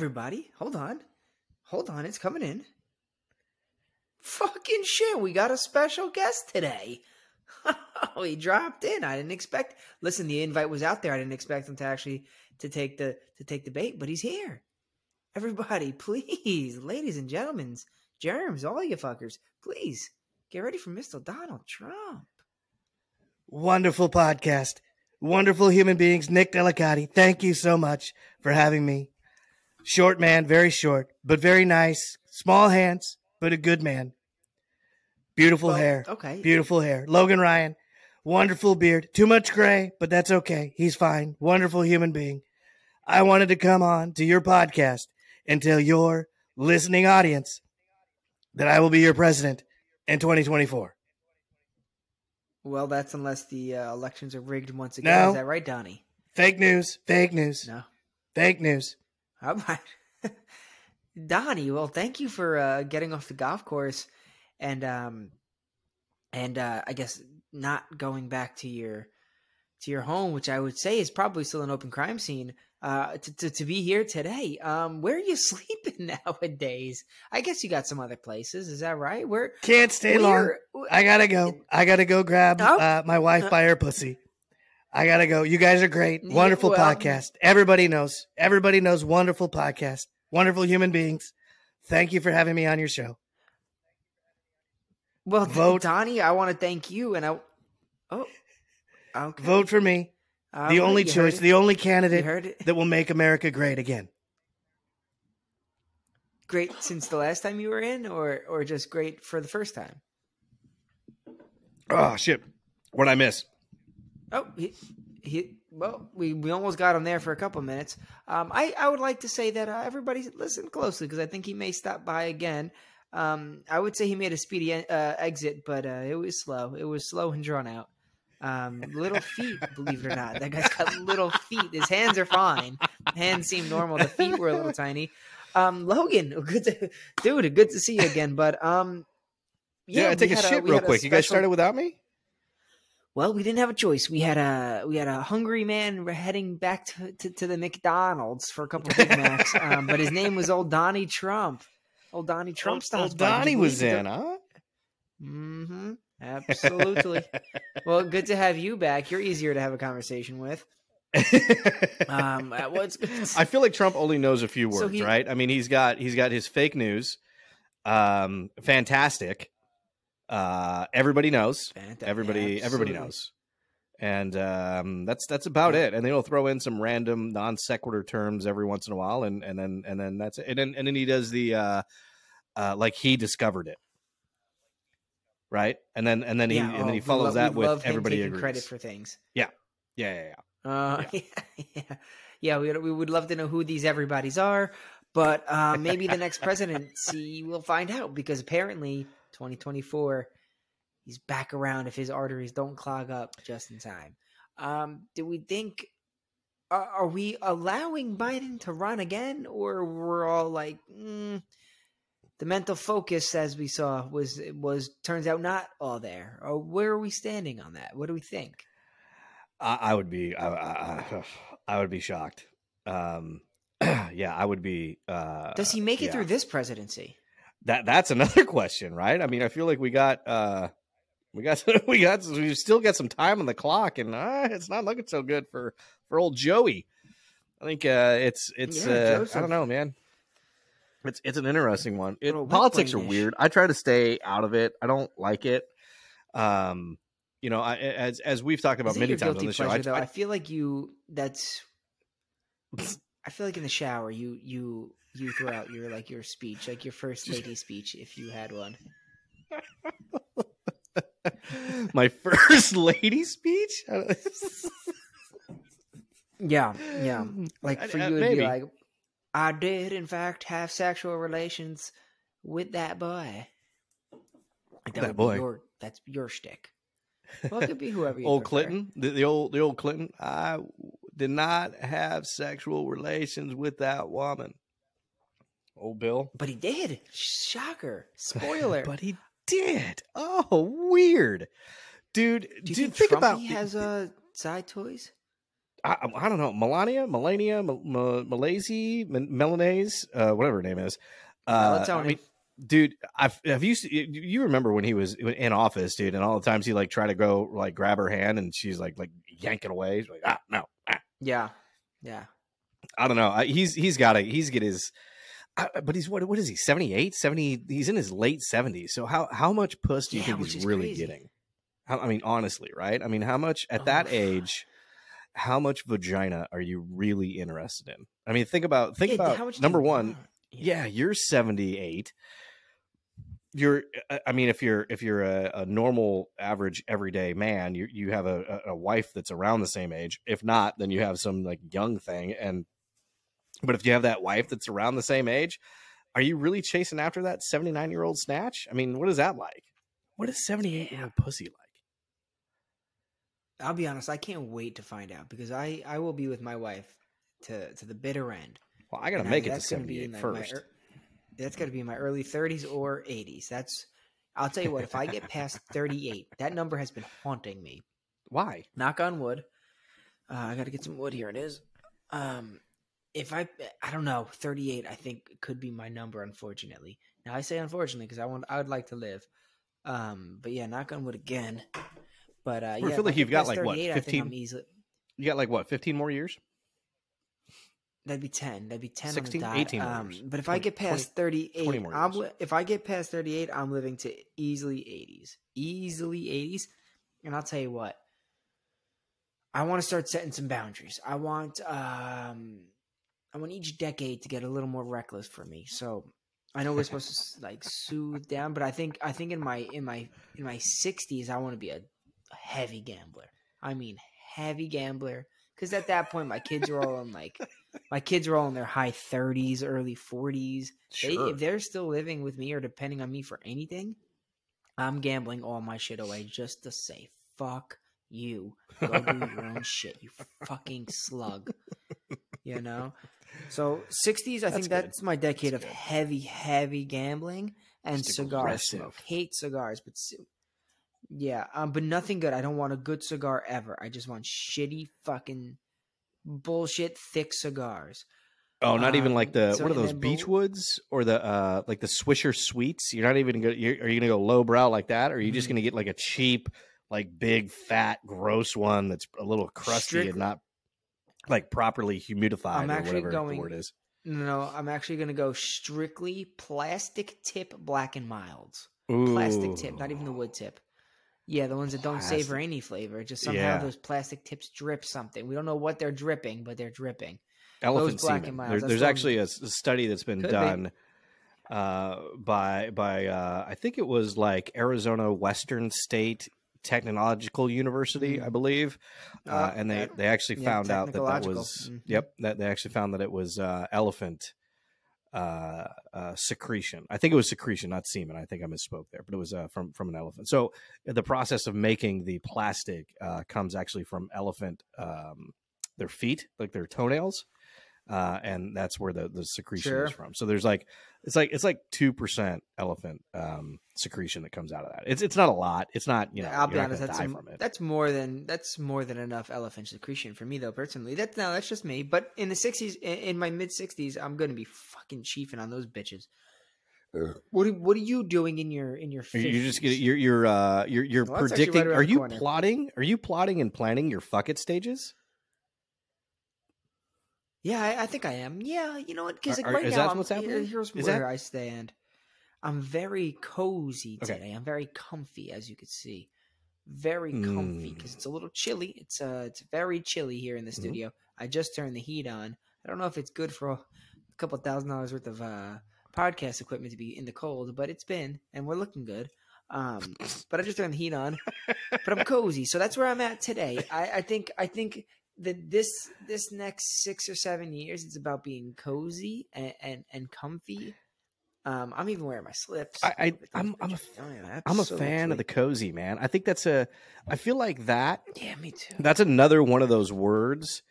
everybody. Hold on. Hold on. It's coming in. Fucking shit. We got a special guest today. Oh, he dropped in. I didn't expect. Listen, the invite was out there. I didn't expect him to actually to take the to take the bait, but he's here. Everybody, please, ladies and gentlemen, germs, all you fuckers, please get ready for Mr. Donald Trump. Wonderful podcast. Wonderful human beings. Nick Delicati, thank you so much for having me. Short man, very short, but very nice. Small hands, but a good man. Beautiful Well, hair. okay. Beautiful hair. Logan Ryan, wonderful beard. Too much gray, but that's okay. He's fine. Wonderful human being. I wanted to come on to your podcast and tell your listening audience that I will be your president in 2024. Well, that's unless the uh, elections are rigged once again. No. Is that right, Donnie? Fake news. Fake news. No. Fake news. All right. Donnie, well, thank you for uh, getting off the golf course and um and uh I guess not going back to your to your home, which I would say is probably still an open crime scene. Uh, to, to to be here today. Um, where are you sleeping nowadays? I guess you got some other places. Is that right? Where Can't stay long. I gotta go. I gotta go grab Oh. uh, my wife by her pussy. I gotta go. You guys are great. Yeah, Wonderful well- podcast. Everybody knows. Everybody knows. Wonderful podcast. Wonderful human beings. Thank you for having me on your show. Well, Vote. Donnie, I want to thank you, and I. Oh, okay. Vote for me. All the only choice, the only candidate heard that will make America great again. Great since the last time you were in, or or just great for the first time. Oh shit! What would I miss? Oh, he, he. Well, we, we almost got him there for a couple minutes. Um, I I would like to say that uh, everybody listen closely because I think he may stop by again. Um, I would say he made a speedy uh, exit, but uh, it was slow. It was slow and drawn out. Um, little feet, believe it or not. That guy's got little feet. His hands are fine. Hands seem normal. The feet were a little tiny. Um, Logan, good to, dude, good to see you again. But um, Yeah, I we take a shit we real a quick. You guys started without me. Well, we didn't have a choice. We had a we had a hungry man heading back to, to, to the McDonald's for a couple of Big Macs, um, but his name was old Donnie Trump. Old Donnie Trump stops old. Donnie was in, huh? Mm-hmm. Absolutely. well, good to have you back. You're easier to have a conversation with. Um, uh, what's I feel like Trump only knows a few So words, he- right? I mean, he's got he's got his fake news, um, fantastic. Uh, everybody knows. Everybody, everybody knows. And um, that's that's about Yeah. it. And then he'll throw in some random non sequitur terms every once in a while, and and then and then that's it. And then and then he does the uh, uh, like he discovered it, right? And then and then he Yeah, and then oh, he follows lo- that with everybody agrees. credit for things. yeah, yeah, yeah. Uh, yeah, yeah, yeah. We we would love to know who these everybody's are, but uh, maybe the next presidency we'll find out because apparently 2024 he's back around if his arteries don't clog up just in time. Um, do we think? Are, are we allowing Biden to run again, or we're all like, mm, the mental focus, as we saw, was was turns out not all there? Or where are we standing on that? What do we think? I, I would be I, I, I would be shocked. Um, yeah, I would be. Uh, Does he make it yeah. through this presidency? That that's another question, right? I mean, I feel like we got uh, we got we got we still got some time on the clock, and uh, it's not looking so good for for old Joey. I think uh, it's it's Yeah, uh, I don't know, man. It's it's an interesting one. It, politics are weird. I try to stay out of it. I don't like it. Um, you know, I, as as we've talked about many times on the show? I- I feel like you. That's. I feel like in the shower, you you you throw out your like your speech, like your first lady speech, if you had one. my first lady speech. Yeah, yeah. Like I- for uh, you, it'd be like, I did in fact have sexual relations with that boy. Like, That be boy. Your, that's your shtick. Well, it could be whoever you old prefer. Clinton, the, the old the old Clinton. I did not have sexual relations with that woman. Old Bill, But he did. Shocker. Spoiler. but he did. Oh, weird. dude. Do you dude, think, think about has uh, side toys? I, I don't know Melania, Melania, M- M- Malaysia, M- Melanese, uh, whatever her name is. Uh, I mean, dude, I've have you you remember when he was in office, dude, and all the times he like try to go like grab her hand and she's like like yanking away, she's like ah no, ah. Yeah, yeah. I don't know. I- He's he's got to he's get his. But he's what what is he 78 70 he's in his late 70s so how how much puss do you Yeah, think he's really crazy. getting? How, i mean honestly right? I mean how much at that Oof. age how much vagina are you really interested in? I mean think about think Yeah, about how much number one want? yeah. you're 78 you're I- i mean if you're if you're a, a normal average everyday man you you have a a wife that's around the same age. If not then you have some like young thing and but if you have that wife that's around the same age are you really chasing after that 79 year old snatch i mean what is that like what is 78 year old pussy like I'll be honest. I can't wait to find out because I I will be with my wife to to the bitter end. well i gotta And make it to that's gonna be 78 in, like, my first ear- that's got to be in my early 30s or 80s. That's I'll tell you what. If I get past 38, that number has been haunting me. why Knock on wood. Uh, I got to get some wood. Here it is. Um, if I I don't know, 38 I think could be my number. Unfortunately, now I say unfortunately because I want I would like to live. Um, but yeah, knock on wood again. But uh, I yeah, feel like you've got, like, what, 38, I think 15? I'm easily. you got like what 15 more years That'd be ten. That'd be ten 16, on the dot. 18 more Um, years. but if I get past 20 thirty-eight, more I'm li- if I get past thirty-eight, I'm living to easily eighties, easily eighties. And I'll tell you what, I want to start setting some boundaries. I want, um, I want each decade to get a little more reckless for me. So I know we're supposed to like soothe down, but I think I think in my in my in my sixties, I want to be a, a heavy gambler. I mean, heavy gambler. Because at that point, my kids are all in like my kids are all in their high 30s, early 40s. They, if they're still living with me or depending on me for anything, I'm gambling all my shit away just to say, fuck you. Go do your own shit, you fucking slug. You know? So 60s, I That's think good. that's my decade That's of good. heavy, heavy gambling and cigar smoke. Hate cigars, but yeah, um, but nothing good. I don't want a good cigar ever. I just want shitty fucking bullshit thick cigars. Oh, not even like Um, the so- what are those Beechwoods or the uh like the Swisher Sweets? You're not even gonna. You're, are you gonna go lowbrow like that, or are you just Mhm. gonna get like a cheap, like big, fat, gross one that's a little crusty Strict- and not like properly humidified I'm or actually whatever going- the word is? No, no, I'm actually gonna go strictly plastic tip black and milds. Ooh. Plastic tip, not even the wood tip. Yeah, the ones that don't savor Plastic. any flavor. Just somehow Yeah. those plastic tips drip something. We don't know what they're dripping, but they're dripping. elephant black semen. There- there's actually a study that's been Could be. done uh, by by uh, I think it was like Arizona Western State Technological University, Mhm. I believe, uh, Uh, and they they actually yeah, found out that that was Mhm. yep that they actually found that it was uh, elephant uh, uh, secretion. I think it was secretion, not semen. I think I misspoke there, but it was uh, from from an elephant. So the process of making the plastic uh, comes actually from elephant um, their feet, like their toenails, uh, and that's where the the secretion Sure. is from. So there's like it's like it's like two percent elephant um, secretion that comes out of that. It's it's not a lot. It's not you know I'll be honest. That's die some- from it. that's more than that's more than enough elephant secretion for me, though. Personally, that's now that's just me. But in the '60s, in, in my mid '60s, I'm gonna be fucking chiefing on those bitches. What are, what are you doing in your in your? 50s? You're you're just gonna, you're you're uh you're you're Well, that's actually right predicting. are you corner. plotting? Are you plotting and planning your fuck it stages? Yeah, I, I think I am. Yeah, you know what? Because like are- right is now, that I'm- what's happening? here- Here's Is where that- I stand. I'm very cozy Okay. today. I'm very comfy, as you can see. Very comfy because Mm. it's a little chilly. It's uh, it's very chilly here in the Mhm. studio. I just turned the heat on. I don't know if it's good for a couple thousand dollars worth of uh, podcast equipment to be in the cold, but it's been, and we're looking good. Um, but I just turned the heat on. But I'm cozy, so that's where I'm at today. I, I think I think that this this next six or seven years, it's about being cozy and and, and comfy. Um, I'm even wearing my slips. I, I am I'm, I'm a. Oh, I'm a fan of the cozy man. I think that's a. I feel like that. Yeah, me too. That's another one of those words.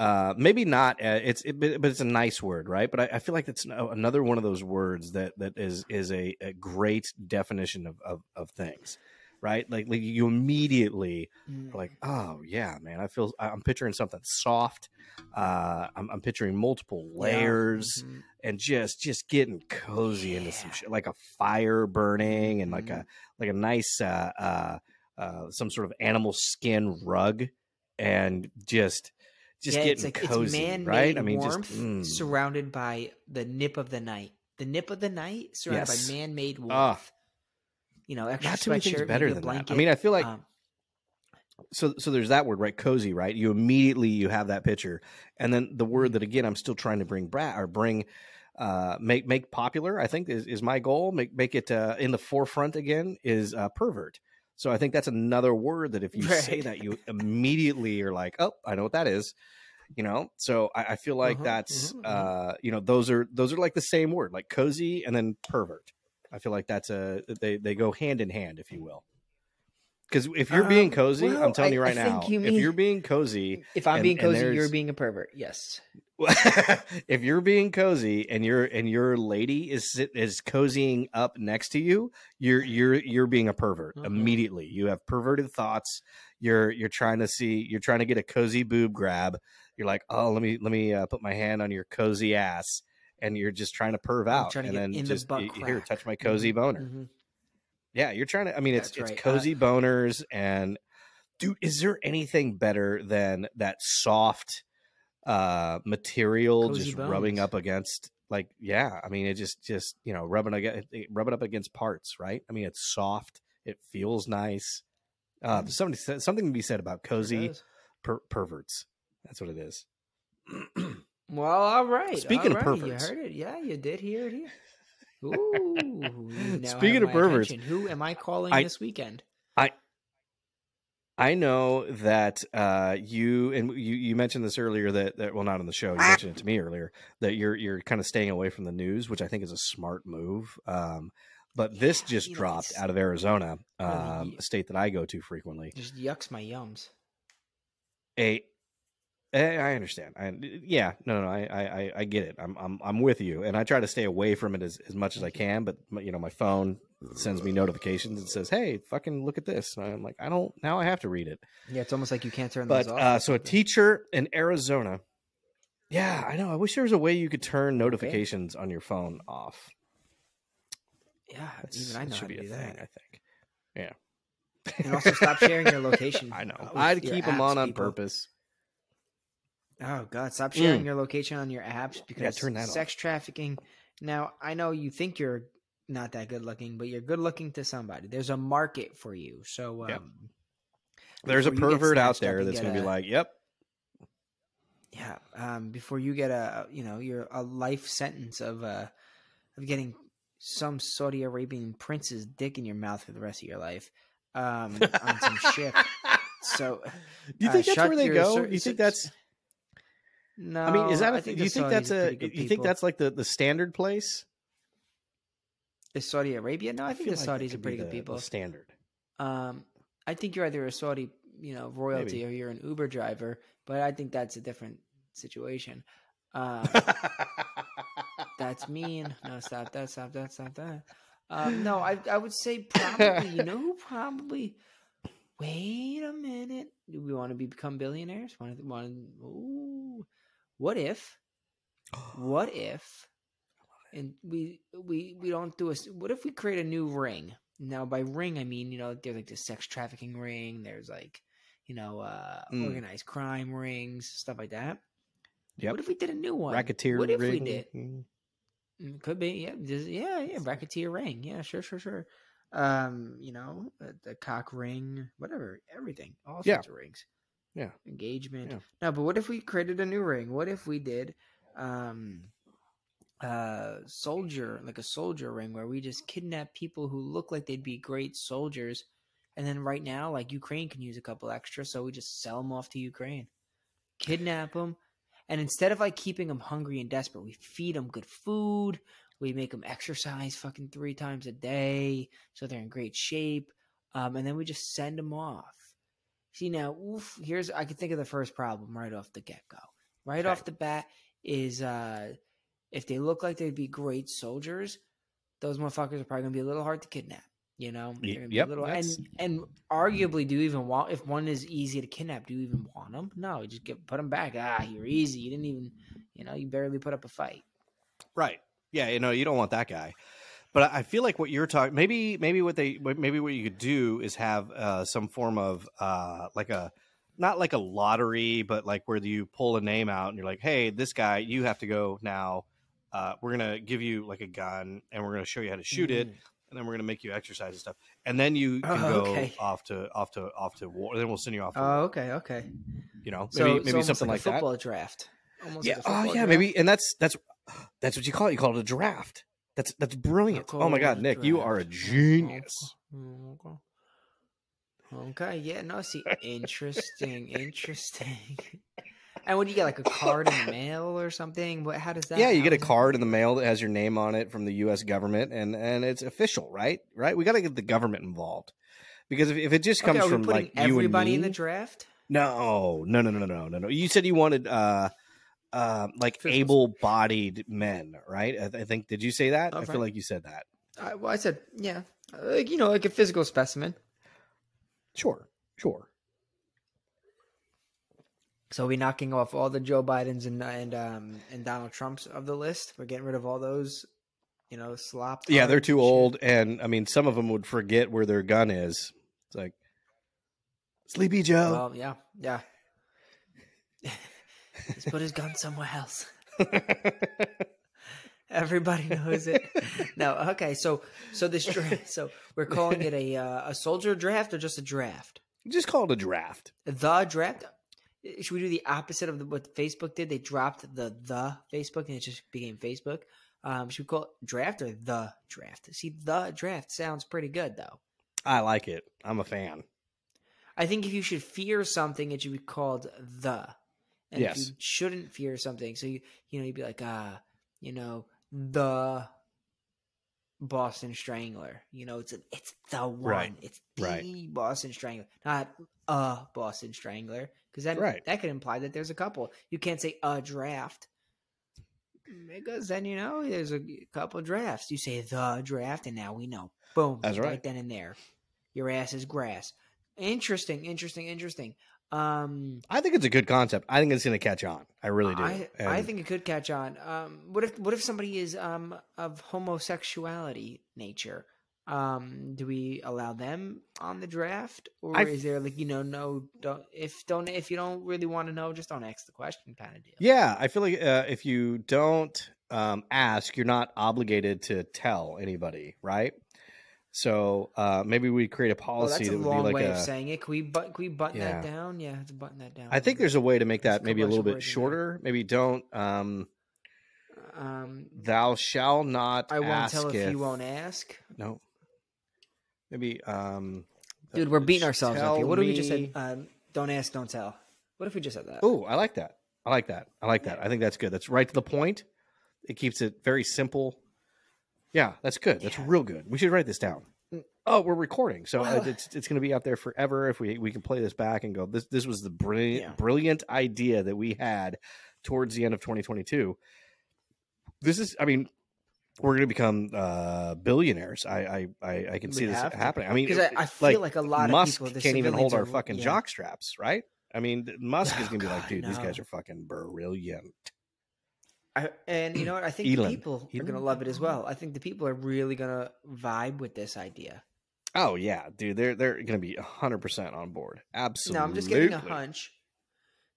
Uh, maybe not. Uh, it's it, but but it's a nice word, right? But I, I feel like it's another one of those words that that is is a, a great definition of of, of things. Right? Like, like you immediately Mm. are like, oh yeah, man, I feel I'm picturing something soft. Uh, I'm, I'm picturing multiple Yeah. layers Mhm. and just just getting cozy into some shit, like a fire burning and like Mhm. a like a nice uh, uh, uh, some sort of animal skin rug, and just just yeah, getting it's like cozy, it's right? I mean, warmth just mm. surrounded by the nip of the night. The nip of the night surrounded Yes. by man-made warmth. You know, extra not too many things better than blanket. that. I mean, I feel like um, so so there's that word right? Cozy right? You immediately you have that picture. And then the Mm-hmm. word that again i'm still trying to bring bra- or bring uh make make popular i think is, is my goal. Make make it uh, in the forefront again is uh, pervert. So i think that's another word that if you say that you immediately are like oh i know what that is you know? So i, I feel like Uh-huh, that's uh-huh. uh you know those are those are like the same word like cozy and then pervert i feel like that's a they they go hand in hand if you will because if you're being Um, cozy well, i'm telling I- you right now you if you're being cozy if I'm and- being cozy, you're being a pervert. Yes. if you're being cozy and your and your lady is sit, is cozying up next to you, you're you're you're being a pervert Mhm. immediately. You have perverted thoughts. You're you're trying to see. You're trying to get a cozy boob grab. You're like, oh, let me let me uh, put my hand on your cozy ass, and you're just trying to perv out, and then the just butt y- here, touch my cozy boner. Mhm. Yeah, you're trying to. I mean, it's That's it's right. Uh, cozy boners, and dude, is there anything better than that soft uh material Cozy just rubbing up against? Like, yeah, I mean, it just just you know rubbing against rubbing up against parts, right? I mean, it's soft, it feels nice. Uh, Mm. somebody said something to be said about cozy per- perverts. That's what it is. Well, all right. Speaking all of right, perverts. you heard it. Yeah, you did hear it here. Ooh. Speaking of perverts, attention. who am I calling I- this weekend? I I know that uh, you and you, you mentioned this earlier that, that well not on the show you mentioned it to me earlier that you're you're kind of staying away from the news which I think is a smart move. Um, but this Yeah, just dropped out of Arizona, Really, um, a state that I go to frequently. Just yucks my yums. A, I understand. I, yeah, no, no, I, I, I- get it. I'm, I'm, I'm with you, and I try to stay away from it as, as much as I can. But you know, my phone sends me notifications and says, "Hey, fucking look at this," and I'm like, I don't. Now I have to read it. Yeah, it's almost like you can't turn but those off. uh, so a teacher in Arizona. Yeah, I know. I wish there was a way you could turn notifications on your phone off. yeah, That's, even I know should be a thing. that. I think. Yeah. And also stop sharing your location. I know. I'd keep them on on people. purpose. Oh God, stop sharing Mm. your location on your apps because turn that off. sex trafficking. Now I know you think you're not that good looking, but you're good looking to somebody. There's a market for you. So um, Yep. There's a before you get pervert out there that's going to be like, "Yep, yeah, um, before you get a you know you're a life sentence of uh of getting some Saudi Arabian prince's dick in your mouth for the rest of your life um, on some ship. So Do you uh, think that's where they your go? you think that's? No? I mean, is that? I A, think do you think that's Saudis a? You think that's like the the standard place? is Saudi Arabia? No, I, think the like Saudis are pretty good people. Standard. Um, I think you're either a Saudi, you know, royalty Maybe. or you're an Uber driver, but I think that's a different situation. Um, that's mean. No, stop that. Stop that. Stop that. Um, no, I I would say probably. You know, probably. Wait a minute. Do we want to be, become billionaires? Want to? Want? to- Ooh. What if? What if? And we we we don't do a. What if we create a new ring? Now, by ring, I mean you know there's like the sex trafficking ring. There's like, you know, uh, Mm. organized crime rings, stuff like that. Yep. What if we did a new one? Racketeer What if we did? Mm, Could be, yeah, just, yeah, yeah. Racketeer ring, yeah, sure, sure, sure. Um, you know, uh, the cock ring, whatever, everything, all Yeah. sorts of rings. Yeah. engagement. Yeah. No, but what if we created a new ring? What if we did, um, uh, soldier like a soldier ring where we just kidnap people who look like they'd be great soldiers, and then right now, like Ukraine can use a couple extra, so we just sell them off to Ukraine, kidnap them, and instead of like keeping them hungry and desperate, we feed them good food. We make them exercise fucking three times a day so they're in great shape. Um, and then we just send them off. See now, oof, here's I can think of the first problem right off the get go. Right Okay. off the bat is uh if they look like they'd be great soldiers, those motherfuckers are probably gonna be a little hard to kidnap. You know, Ye- They're be yep, little, and and arguably, do you even want if one is easy to kidnap? Do you even want them? No, just get put them back. Ah, you're easy. You didn't even, you know, you barely put up a fight. Right. Yeah, you know, you don't want that guy. But I feel like what you're talking maybe maybe what they maybe what you could do is have uh, some form of uh, like a not like a lottery, but like where you pull a name out and you're like, hey, this guy, you have to go now. Uh, we're gonna give you like a gun and we're gonna show you how to shoot it, Mm. and then we're gonna make you exercise and stuff, and then you can Oh, go okay. off to off to off to war. Then we'll send you off. To Oh, war, okay, okay. you know, maybe so maybe almost something like, like, a that. football draft. Almost Yeah. like oh, yeah. draft. Maybe, and that's that's that's what you call it. You call it a draft. That's that's brilliant. Oh my God, Nick, you are a genius. Okay. Okay, yeah, no, see, interesting, interesting. And do you get, like a card in the mail or something? What? How does that? Yeah, you get a card in the mail that has your name on it from the U.S. government, and and it's official, right? Right. We got to get the government involved because if, if it just Okay, comes we from like you and everybody me, in the draft? no, no, no, no, no, no, no. You said you wanted uh, uh, like able-bodied men, right? I, I think. Did you say that? I Okay. feel like you said that. I, well, I said, yeah, like you know, like a physical specimen. Sure, sure. So we knocking off all the Joe Bidens and and um and Donald Trumps of the list. We're getting rid of all those, you know, slop. Yeah, they're too shit. old, and I mean, some of them would forget where their gun is. It's like Sleepy Joe. Well, yeah, yeah. He's put his gun somewhere else. Everybody knows it. No, okay. So, so this draft. So we're calling it a uh, a soldier draft or just a draft? just call it a draft. The draft. Should we do the opposite of the, what Facebook did? They dropped the the Facebook and it just became Facebook. Um, should we call it draft or the draft? See, the draft sounds pretty good though. I like it. I'm a fan. I think if you should fear something, it should be called the. And if Yes. you shouldn't fear something, so you you know you'd be like ah, you know the Boston Strangler. You know it's a, it's the one. Right. It's the Right. Boston Strangler, not a Boston Strangler, because that Right. that could imply that there's a couple. You can't say a draft. Because then you know there's a couple drafts. You say the draft, and now we know. Boom. That's right. then and there. Your ass is grass. Interesting, interesting, interesting. Um, I think it's a good concept. I think it's going to catch on. I really do. I, I think it could catch on. Um, what if what if somebody is um of homosexuality nature? Um, do we allow them on the draft, or I- is there like you know no don't if don't if you don't really want to know, just don't ask the question kind of deal. Yeah, I feel like uh, if you don't um, ask, you're not obligated to tell anybody, right? So uh, maybe we create a Oh, policy that's a that would be like way a. of saying it. Can we but can we button Yeah. that down? Yeah, let's button that down. I think there's a way to make that maybe a little bit words in there. shorter. Maybe don't. Um, Um, thou shall not. I won't tell if you won't ask. No. Maybe. Um, Dude, we're beating ourselves up here. What if we just said, me- um, don't ask, don't tell? What if we just said that? Oh, I like that. I like that. I like that. I think that's good. That's right to the point. It keeps it very simple. Yeah, that's good. That's Yeah. real good. We should write this down. Oh, we're recording, so uh, Well- it's it's going to be out there forever. If we we can play this back and go, this this was the brilliant Yeah. brilliant idea that we had towards the end of 2022. This is, I mean, we're going to become uh, billionaires. I I I, I can We see this to. happening. I mean, Because I, I feel like, a lot Musk of people can't even hold our fucking yeah. jock straps, right? I mean, Musk is Oh, gonna be like, God, dude, these guys are fucking brilliant. I, and you know what? I think Elon. the people are gonna love it as well. I think the people are really gonna vibe with this idea. Oh yeah, dude, they're they're gonna be hundred percent on board. Absolutely. No, I'm just getting a hunch.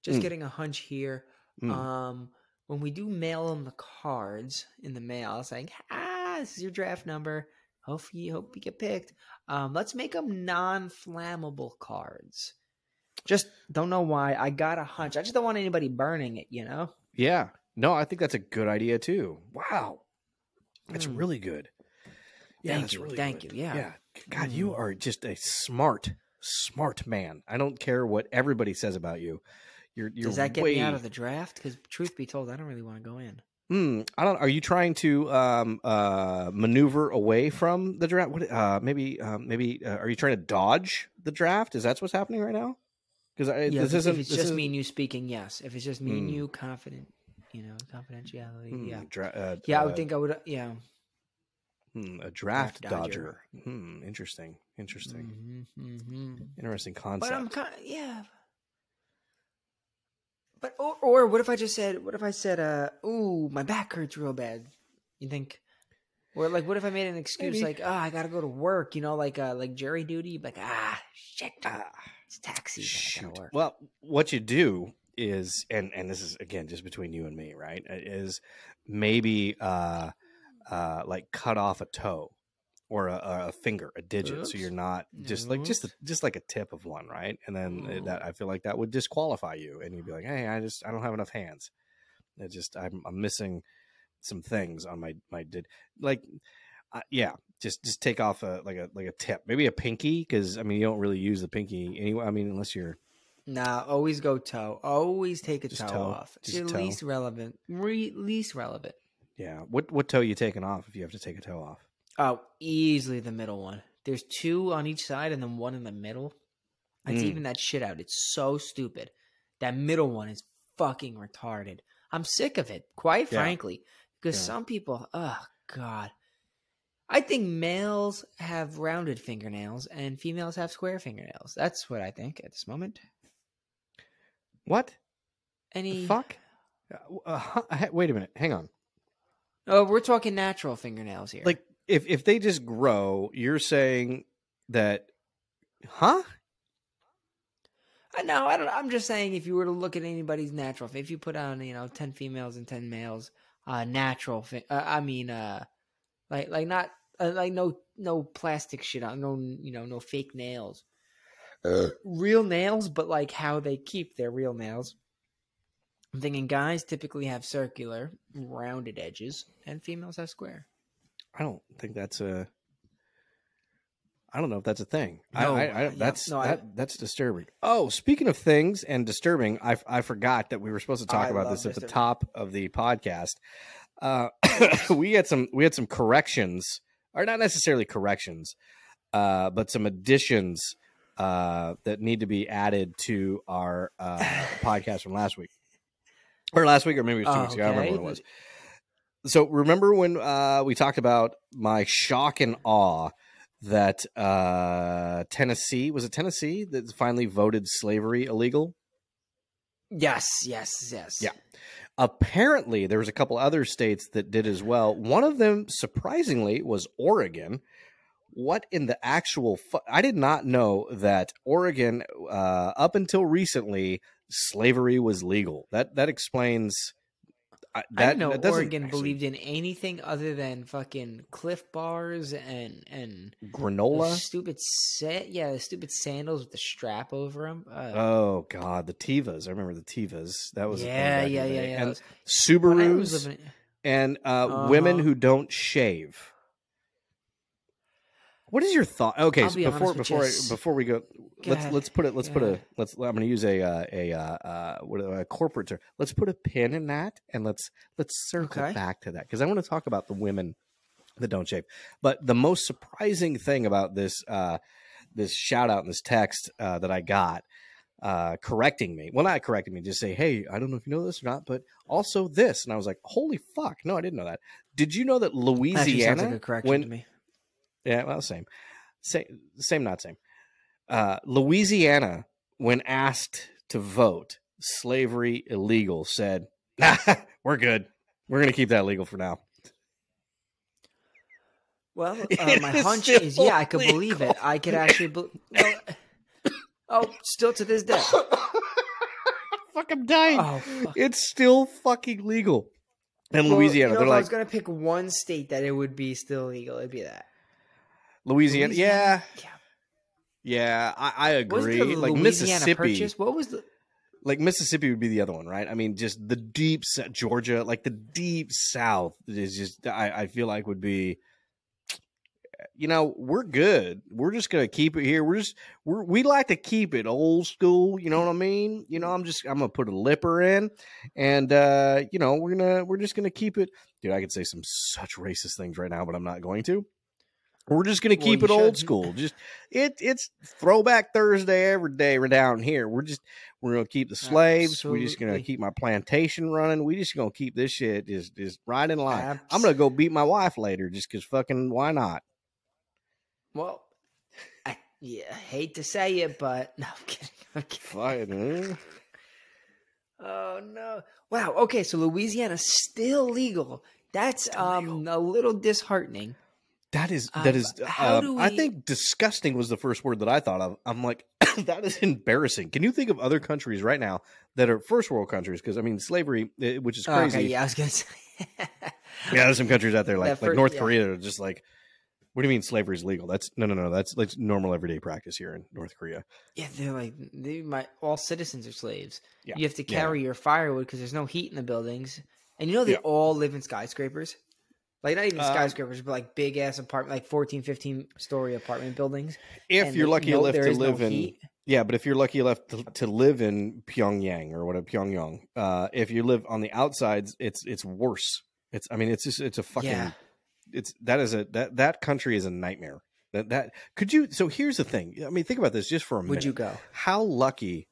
Just Mm. getting a hunch here. Mm. Um, when we do mail them the cards in the mail, saying, "Ah, this is your draft number. Hope you hope you get picked." Um, let's make them non-flammable cards. Just don't know why. I got a hunch. I just don't want anybody burning it. You know. Yeah. No, I think that's a good idea too. Wow, that's Mm. really good. Yeah, Thank you, really thank good. you, yeah. yeah. God, you Mm. are just a smart, smart man. I don't care what everybody says about you. You're you're Does that get me out of the draft? Because truth be told, I don't really want to go in. Hmm, I don't. Are you trying to um, uh, maneuver away from the draft? What? Uh, maybe. Um, maybe. Uh, are you trying to dodge the draft? Is that what's happening right now? Because Yeah, this if, isn't. if it's just isn't- me and you speaking, yes. If it's just me and Mm. you, confident, you know, confidentiality. Hmm, Yeah, dra- uh, yeah. I uh, would think I would. Yeah, Hmm, a draft, Draft dodger. dodger. Hmm, interesting. Interesting. Mhm, mhm. Interesting But concept. I'm kind of yeah. But or, or what if I just said what if I said uh ooh my back hurts real bad? You think? Or like what if I made an excuse Maybe. like oh I gotta go to work you know like uh like jury duty like ah shit Ah, it's taxi I shoot. work. Well, what you do is, and and this is again just between you and me, right? Is maybe uh, uh, like cut off a toe or a, a finger, a digit, so you're not just like just a, just like a tip of one, right? And then uh, Ooh. that I feel like that would disqualify you, and you'd be like, hey, I just I don't have enough hands. It just I'm I'm missing some things on my my did like uh, yeah just just take off a like a like a tip maybe a pinky because i mean you don't really use the pinky anyway i mean unless you're Nah, always go toe. Always take a toe, toe. off. It's Just your toe. least relevant. Re- least relevant. yeah what what toe you taking off if you have to take a toe off Oh, easily the middle one. There's two on each side and then one in the middle. It's Mm. even that shit out. It's so stupid. That middle one is fucking retarded. I'm sick of it, quite Yeah. frankly. Because Yeah. some people, oh god. I think males have rounded fingernails and females have square fingernails. That's what I think at this moment. What Any the fuck uh, uh, wait a minute hang on Oh, we're talking natural fingernails here. like if if they just grow you're saying that huh I know. I don't. I'm just saying, if you were to look at anybody's natural, if you put on, you know, ten females and ten males, uh, natural. Fi- uh, I mean, uh, like, like not, uh, like no, no plastic shit on, no, you know, no fake nails, real nails, but like how they keep their real nails. I'm thinking guys typically have circular, rounded edges, and females have square. i don't think that's a I don't know if that's a thing. No, I, I, yeah, that's no, I- that's disturbing. Oh, speaking of things and disturbing, I, I forgot that we were supposed to talk I about love this at the top of the podcast. Uh, we had some we had some corrections, or not necessarily corrections, uh, but some additions uh, that need to be added to our uh, podcast from last week, or last week, or maybe it was two weeks ago. I remember Okay. what it was. So remember when uh, we talked about my shock and awe that uh, Tennessee was it Tennessee that finally voted slavery illegal? Yes, yes, yes. Yeah. Apparently, there was a couple other states that did as well. One of them, surprisingly, was Oregon. What in the actual? Fu- I did not know that Oregon, uh, up until recently, slavery was legal. That that explains. I, that, I didn't know Oregon actually- believed in anything other than fucking Clif Bars and and granola. stupid set. Yeah, the stupid sandals with the strap over them. Uh, Oh God, the Tevas! I remember the Tevas. That was yeah, yeah, yeah, yeah. And was Subarus living, and uh, women Uh-huh. who don't shave. What is your thought? Okay, so be before before I, before we go, Go let's ahead. let's put it. Let's Go put a let's. I'm going to use a uh, a uh, uh, what a corporate term. Let's put a pin in that, and let's let's circle Okay. back to that because I want to talk about the women that don't shave. But the most surprising thing about this uh, this shout out and this text uh, that I got uh, correcting me. Well, not correcting me, just say, hey, I don't know if you know this or not, but also this. And I was like, holy fuck. No, I didn't know that. Did you know that Louisiana, like a correction when, to me. Yeah, well, same, same, same, not same. Uh, Louisiana, when asked to vote slavery illegal, said, nah, we're good. We're going to keep that legal for now. Well, uh, my is hunch is yeah, I could believe it. I could actually. Be- no, oh, still to this day. Fuck, I'm dying. Oh, fuck. It's still fucking legal. in Well, Louisiana, you know, they're if I was gonna pick one state that it would be still legal, it'd be that. Louisiana, yeah, yeah. yeah, I, I agree. Like Louisiana Mississippi, Purchase? What was the? like Mississippi would be the other one, right? I mean, just the deep Georgia, like the deep South is just. I, I feel like would be. You know, we're good. We're just gonna keep it here. We're just we're we like to keep it old school. You know what I mean? You know, I'm just I'm gonna put a lipper in, and uh, you know we're gonna we're just gonna keep it. Dude, I could say some such racist things right now, but I'm not going to. We're just gonna keep you it old school. Just it it's throwback Thursday every day. We're down here. We're just we're gonna keep the slaves. We're just gonna keep my plantation running. We just gonna keep this shit just just right in line. I'm gonna go beat my wife later just because fucking why not? Well, I yeah, hate to say it, but no, I'm kidding. I'm kidding. Fine. Oh no! Wow. Okay, so Louisiana's still legal. That's Still um a little disheartening. That is Um, that is. how um, do I think disgusting was the first word that I thought of. I'm like, that is embarrassing. Can you think of other countries right now that are first world countries? Because I mean, slavery, which is Oh, crazy. Okay, yeah, I was gonna say. Yeah, there's some countries out there like That like North yeah. Korea that are just like, what do you mean slavery is legal? That's no, no, no. That's like normal everyday practice here in North Korea. Yeah, they're like they might all citizens are slaves. Yeah, You have to yeah. carry your firewood because there's no heat in the buildings, and you know they Yeah. all live in skyscrapers. Like not even Uh, skyscrapers, but like big ass apartment, like 14, 15 story apartment buildings. If And you're lucky no- enough to is no live in, heat. yeah, but if you're lucky enough to, to live in Pyongyang or whatever Pyongyang, uh, if you live on the outsides, it's it's worse. It's I mean, it's just it's a fucking Yeah. it's that is a that that country is a nightmare. That that could you so here's the thing. I mean, think about this just for a minute. Would you go? how lucky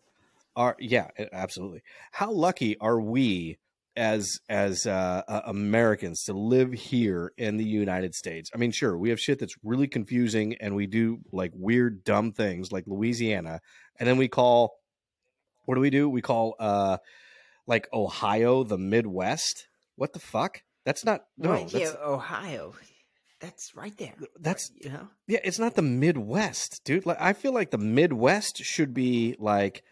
are yeah absolutely how lucky are we as as uh, uh, americans to live here in the united states i mean sure we have shit that's really confusing and we do like weird dumb things like louisiana and then we call what do we do we call uh like ohio the midwest what the fuck that's not no right, that's, Ohio. That's right there. that's you know. yeah, it's not the Midwest, dude. Like I feel like the Midwest should be like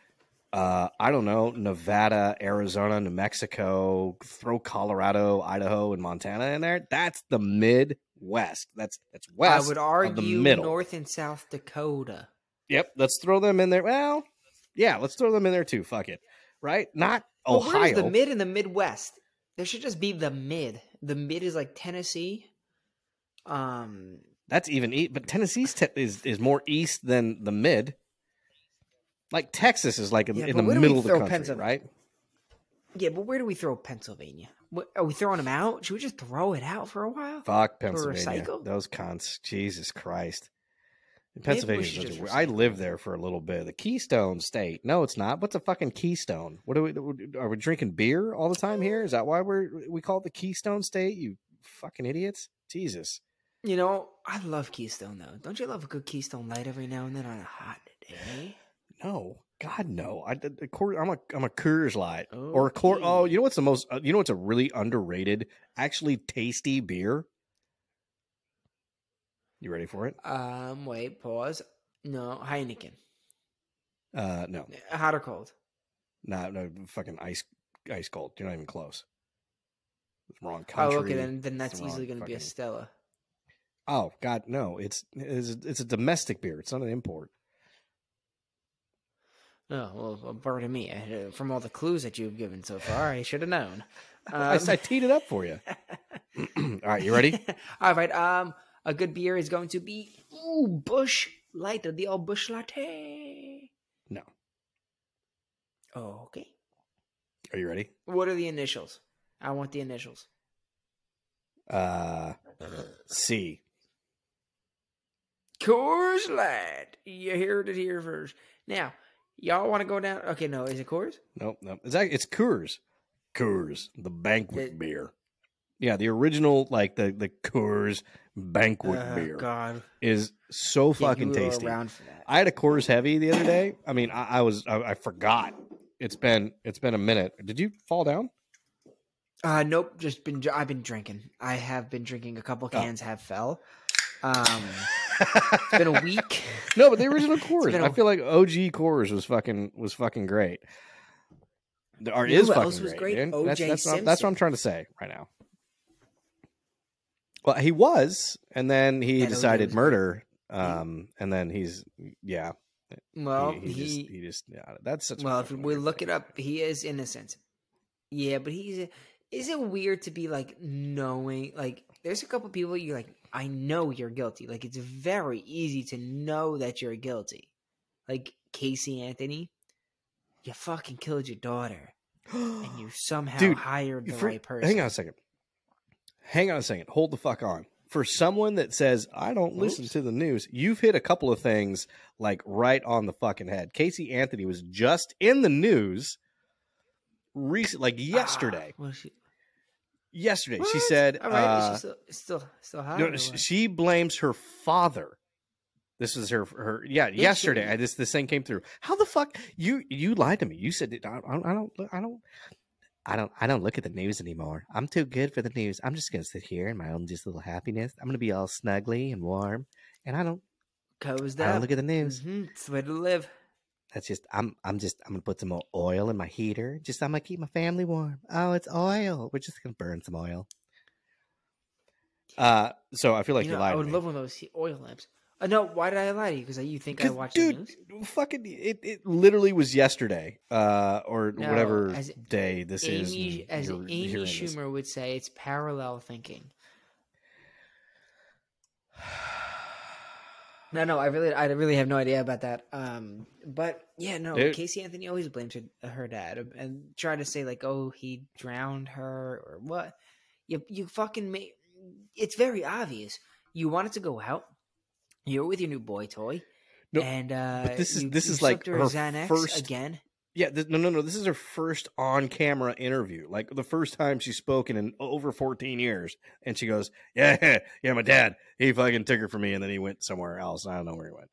uh I don't know, Nevada, Arizona, New Mexico, throw Colorado, Idaho and Montana in there. That's the Midwest. That's that's west. I would argue. North and South Dakota. Yep, let's throw them in there. Well, yeah, let's throw them in there too. Fuck it. Right? Not But Ohio. where's the mid and the Midwest? There should just be the mid. The mid is like Tennessee. Um, That's even east, but Tennessee's te- is is more east than the mid. Like Texas is like in, Yeah, in the where do we middle of the country, Pennsylvania? right? yeah, but where do we throw Pennsylvania? What, are we throwing them out? Should we just throw it out for a while? Fuck Pennsylvania. Those cons. Jesus Christ. Pennsylvania. I lived there for a little bit. The Keystone State. No, it's not. What's a fucking Keystone? What are we? Are we drinking beer all the time here? Is that why we're we call it the Keystone State? You fucking idiots! Jesus. You know, I love Keystone though. Don't you love a good Keystone Light every now and then on a hot day? No, God, no. I, the, the Coors- I'm a I'm a Coors Light or a Coors. Oh, you know what's the most? Uh, you know what's a really underrated, actually tasty beer. You ready for it? Um, wait, pause. No, Heineken. Uh, no, Hot or cold? no, no. Fucking ice, ice cold. You're not even close. Wrong Oh, okay, then then that's easily going to be a Stella. Oh God, no! It's it's it's a domestic beer. It's not an import. Oh well, pardon me. Uh, From all the clues that you've given so far, I should have known. I, Um, I teed it up for you. All right, you ready? all right. Um, a good beer is going to be ooh Busch Light, the old Busch Latte. No. Oh, okay. Are you ready? What are the initials? I want the initials. Uh, C. Coors Light. You heard it here first. Now, y'all want to go down? Okay, no, is it Coors? Nope, nope. It's it's Coors. Coors, the banquet It- beer. Yeah, the original, like the the Coors banquet Oh, beer, God, is so fucking tasty. around for that. I had a Coors Heavy the other day. I mean, I, I was I, I forgot. It's been it's been a minute. Did you fall down? Uh, nope. Just been. I've been drinking. I have been drinking. A couple Oh. cans have fell. Um, it's been a week. no, but the original been I feel like OG Coors was fucking was fucking great. Or You is fucking great. great? dude. That's, that's, what, I'm- that's what I'm trying to say right now. Well, he was, and then he O.J. decided murder. Um, and then he's yeah. Well, he, he, he. just he just yeah. That's such. a well, if we look it up, he is innocent. Yeah, but he's. Is it weird to be like knowing? Like, there's a couple people you're like, I know you're guilty. Like, it's very easy to know that you're guilty. Like Casey Anthony, you fucking killed your daughter, and you somehow Dude, hired the For- right person. Hang on a second. Hang on a second. Hold the fuck on. for someone that says I don't listen to the news, you've hit a couple of things like right on the fucking head. Casey Anthony was just in the news recent, like yesterday. Ah, is she, yesterday, she said, All right, uh, she still still still hot? no, what? she blames her father. This was her her yeah yesterday. she- I, this this thing came through. How the fuck you you lied to me? You said I, I, I don't I don't I don't I don't look at the news anymore. I'm too good for the news. I'm just gonna sit here in my own just little happiness. I'm gonna be all snuggly and warm, and I don't Cozy I don't look at the news. hmm It's the way to live. That's just I'm I'm just I'm gonna put some more oil in my heater. Just I'm gonna keep my family warm. Oh, it's oil. We're just gonna burn some oil. Uh, so I feel like you you, know, lied I would love one of those oil lamps. Uh, no, why did I lie to you? Because you think I watch dude, the news? fucking it, it literally was yesterday uh or No, whatever day this is Amy, and as Amy hearing this. Schumer would say, it's parallel thinking. No, no, I really, I really have no idea about that. Um, but yeah, no, Dude. Casey Anthony always blames her, her dad and try to say like, oh, he drowned her or what. You, you fucking make. It's very obvious. You wanted to go out. You're with your new boy toy, No, and uh, but this is- you- this you is like her Xanax first- again. Yeah th- no no no this is her first on camera interview like the first time she's spoken in over 14 years and she goes yeah yeah my dad he fucking took her from me and then he went somewhere else i don't know where he went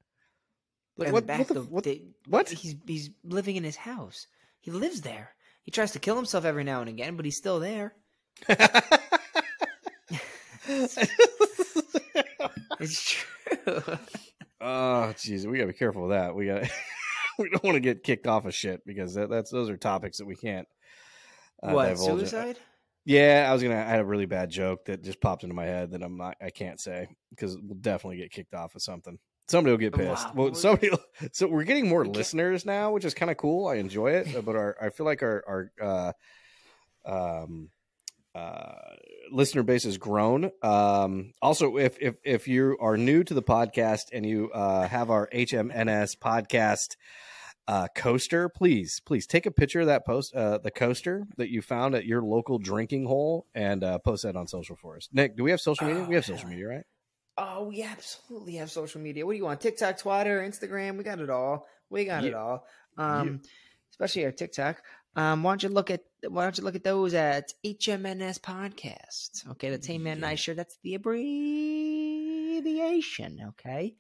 like what, back what, the, the- what, they- what? He's he's living in his house. He lives there. He tries to kill himself every now and again, but he's still there. It's true. oh jeez we gotta be careful with that we gotta we don't want to get kicked off of shit because that, that's those are topics that we can't uh, what divulge. suicide? Yeah, I was gonna. I had a really bad joke that just popped into my head that I'm not. I can't say because we'll definitely get kicked off of something. Somebody will get pissed. Wow. Well, somebody. So we're getting more We listeners now, which is kind of cool. I enjoy it, but our I feel like our our uh, um uh listener base has grown. Um, also, if if if you are new to the podcast and you uh, have our HMNS podcast uh, coaster, please, please take a picture of that post, uh, the coaster that you found at your local drinking hole, and uh, post that on social for us. Nick, do we have social media? Oh, we have social media, right? Oh, we absolutely have social media. What do you want? TikTok, Twitter, Instagram. We got it all. We got it all. Um, especially our TikTok. Um, why don't you look at why don't you look at those at HMNS podcast? Okay, that's Hey Man Nice Shirt. That's the abbreviation. Okay.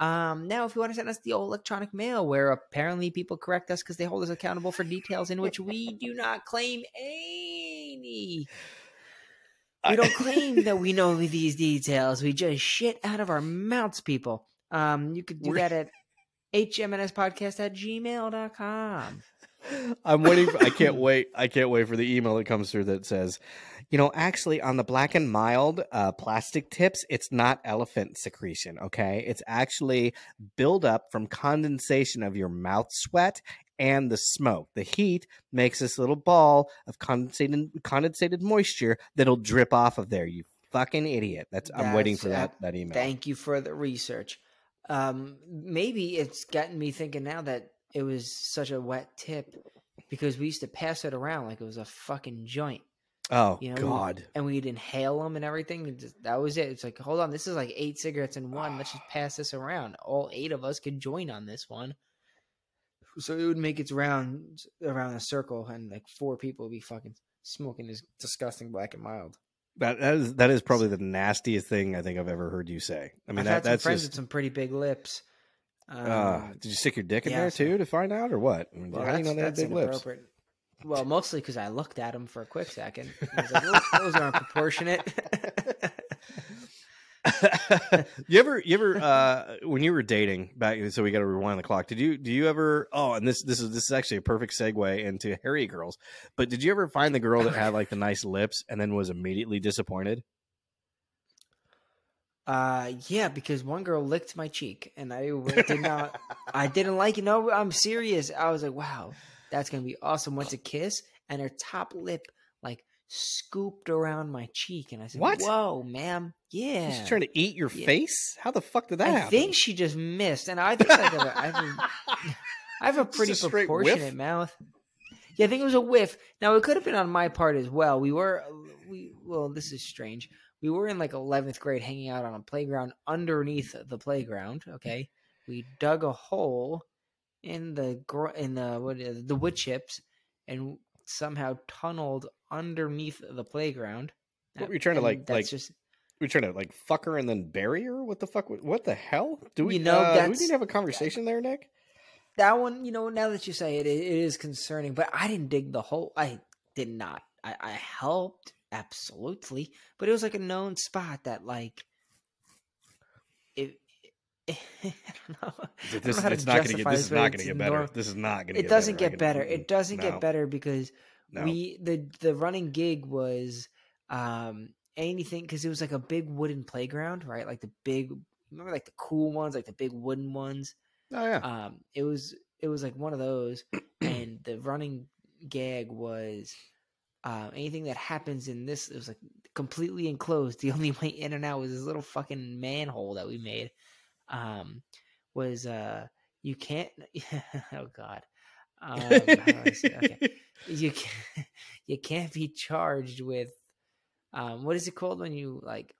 Um, now, if you want to send us the old electronic mail, where apparently people correct us because they hold us accountable for details in which we do not claim any. We don't claim that we know these details. We just shit out of our mouths, people. Um, you could do We're- that at hmnspodcast at gmail.com. I'm waiting. For, I can't wait. I can't wait for the email that comes through that says, you know, actually on the black and mild uh, plastic tips, it's not elephant secretion. Okay, it's actually buildup from condensation of your mouth sweat and the smoke. The heat makes this little ball of condensated condensated moisture that'll drip off of there. You fucking idiot. That's. I'm waiting That's- for that that email. Thank you for the research. Um, maybe it's gotten me thinking now that it was such a wet tip because we used to pass it around like it was a fucking joint. oh You know, God. and we'd inhale them and everything. That was it. It's like, hold on, this is like eight cigarettes in one. Let's just pass this around. All eight of us could join on this one. So it would make its round around a circle, and like four people would be fucking smoking this disgusting black and mild. That that is that is probably the nastiest thing I think I've ever heard you say. I mean, I've that, had some that's friends just with some pretty big lips. Um, Uh, did you stick your dick in yeah, there too to find out, or what? Well, that's, have that's big lips? Well, mostly because I looked at him for a quick second. I was like, those, those aren't proportionate. you ever, you ever, uh, when you were dating back, so we got to rewind the clock. Did you, do you ever? Oh, and this, this is this is actually a perfect segue into hairy girls. But did you ever find the girl that had like the nice lips and then was immediately disappointed? Uh, yeah, because one girl licked my cheek, and I did not. I didn't like it. No, I'm serious. I was like, "Wow, that's gonna be awesome." Went to kiss, and her top lip like scooped around my cheek, and I said, What? Whoa, ma'am, yeah." She's trying to eat your Yeah. face. How the fuck did that I happen? think she just missed, and I think a, I, have a, I have a pretty a proportionate mouth. Yeah, I think it was a whiff. Now it could have been on my part as well. We were we well, this is strange. We were in like 11th grade hanging out on a playground underneath the playground. Okay. We dug a hole in the, gr- in the, what is the wood chips and somehow tunneled underneath the playground. What were you trying to, like- that's like- just, We trying to like fuck her and then bury her? What the fuck? What the hell? Do we? You know, uh, do we need to have a conversation there, Nick? that one, you know, now that you say it, it, it is concerning. But I didn't dig the hole. I did not. I, I helped absolutely, but it was like a known spot that, like, it. I don't know. This, know how to it's not going to get. This is not going to get better. This is not going to. It doesn't better. Get better. It doesn't no, get better because No. we the the running gig was um anything because it was like a big wooden playground, right? Like the big remember like the cool ones, like the big wooden ones. Oh yeah. Um, it was it was like one of those, and the running gag was uh, anything that happens in this. It was like completely enclosed. The only way in and out was this little fucking manhole that we made. Um, was uh, you can't. oh God. Um, how do I say- okay. You can't, you can't be charged with um what is it called when you like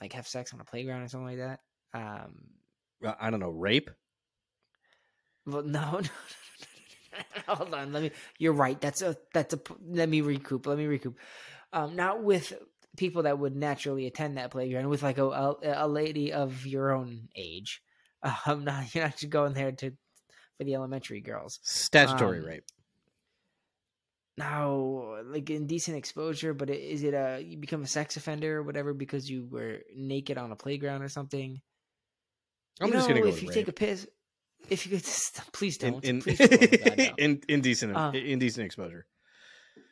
like have sex on a playground or something like that? Um I don't know. Rape. well no, no. hold on let me you're right that's a that's a. let me recoup let me recoup um not with people that would naturally attend that playground with like a a, a lady of your own age um not you're not just going there to for the elementary girls Statutory Um, rape. Now, like indecent exposure, but is it a you become a sex offender or whatever because you were naked on a playground or something? I'm you just know, going to go if you rape. take a piss, if you could, please don't, in, please for the love of God, no. in, indecent, Uh, indecent exposure.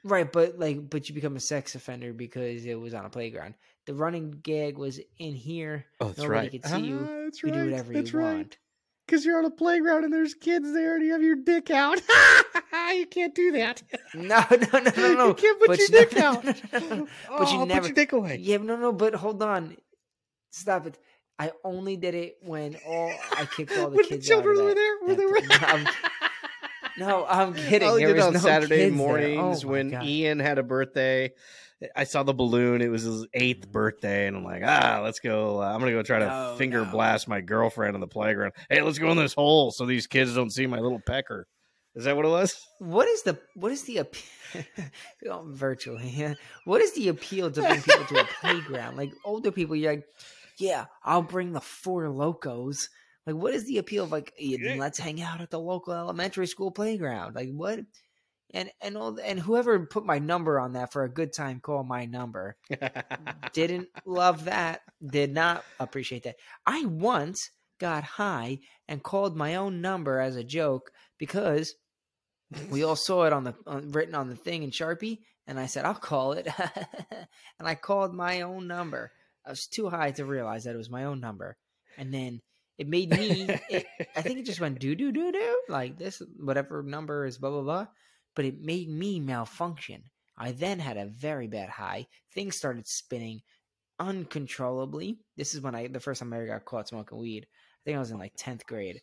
right? But like, but you become a sex offender because it was on a playground. The running gag was in here. Oh, that's nobody right. could see you. Ah, that's You right. do whatever that's you right. want. Because you're on a playground and there's kids there and you have your dick out. you can't do that. No, no, no, no, no. You can't put But your you- dick no, out. no, no, no, no. Oh, But you put your dick away. Yeah, no, no, but hold on. Stop it. I only did it when all I kicked all the when kids the children out of were there, Were they were. No, I'm, no, I'm kidding. I did it was on no Saturday mornings Oh when God. Ian had a birthday. I saw the balloon. It was his eighth birthday, and I'm like, ah, let's go. Uh, I'm gonna go try to No, finger no. blast my girlfriend on the playground. Hey, let's go in this hole so these kids don't see my little pecker. Is that what it was? What is the what is the appeal? oh, virtually. What is the appeal to bring people to a playground? Like older people, you're like, yeah, I'll bring the Four Lokos. Like, what is the appeal of like, yeah, let's hang out at the local elementary school playground? Like, what? And and all and whoever put my number on that for a good time, call my number. Didn't love that. Did not appreciate that. I once got high and called my own number as a joke because we all saw it on the on, written on the thing in Sharpie, and I said I'll call it, and I called my own number. I was too high to realize that it was my own number, and then it made me. It, I think it just went do do do do like this, whatever number is blah blah blah, but it made me malfunction. I then had a very bad high. Things started spinning uncontrollably. This is when I the first time I ever got caught smoking weed. I think I was in like tenth grade.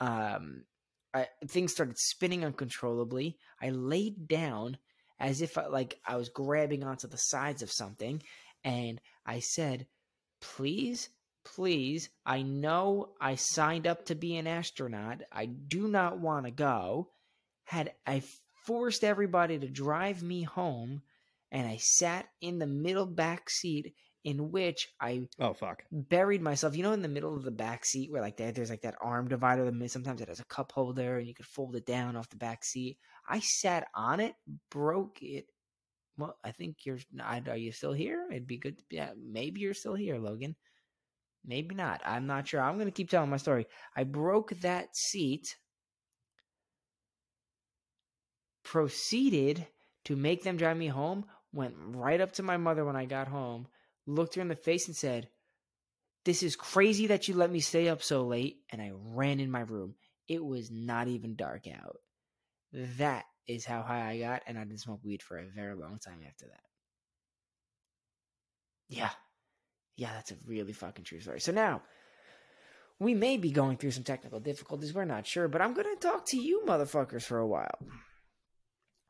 Um, I, things started spinning uncontrollably. I laid down as if I, like I was grabbing onto the sides of something, and I said, "Please, please, I know I signed up to be an astronaut. I do not want to go." Had I forced everybody to drive me home, and I sat in the middle back seat in which I oh fuck! buried myself. You know, in the middle of the back seat where like there, there's like that arm divider. that Sometimes it has a cup holder, and you could fold it down off the back seat. I sat on it, broke it. Well, I think you're. Are you still here? It'd be good. To be, yeah, maybe you're still here, Logan. Maybe not. I'm not sure. I'm gonna keep telling my story. I broke that seat. Proceeded to make them drive me home. Went right up to my mother when I got home looked her in the face and said, This is crazy that you let me stay up so late. And I ran in my room. It was not even dark out. That is how high I got. And I didn't smoke weed for a very long time after that. Yeah. Yeah, that's a really fucking true story. So now, we may be going through some technical difficulties. We're not sure. But I'm going to talk to you motherfuckers for a while.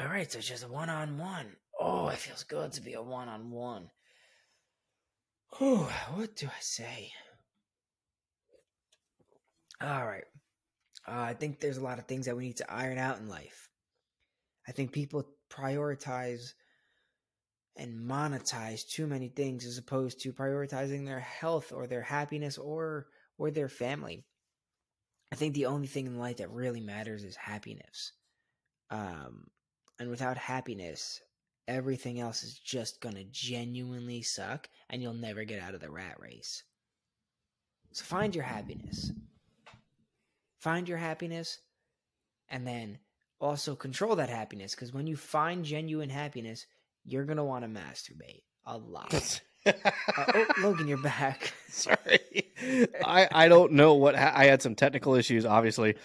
All right, so it's just a one on one. Oh, it feels good to be a one on one. Whew, what do I say? All right. Uh, I think there's a lot of things that we need to iron out in life. I think people prioritize and monetize too many things as opposed to prioritizing their health or their happiness or or their family. I think the only thing in life that really matters is happiness. Um, and without happiness, everything else is just going to genuinely suck and you'll never get out of the rat race. So find your happiness. Find your happiness and then also control that happiness because when you find genuine happiness, you're going to want to masturbate a lot. uh, oh, Logan, you're back. Sorry, I I don't know what ha- I had some technical issues. Obviously,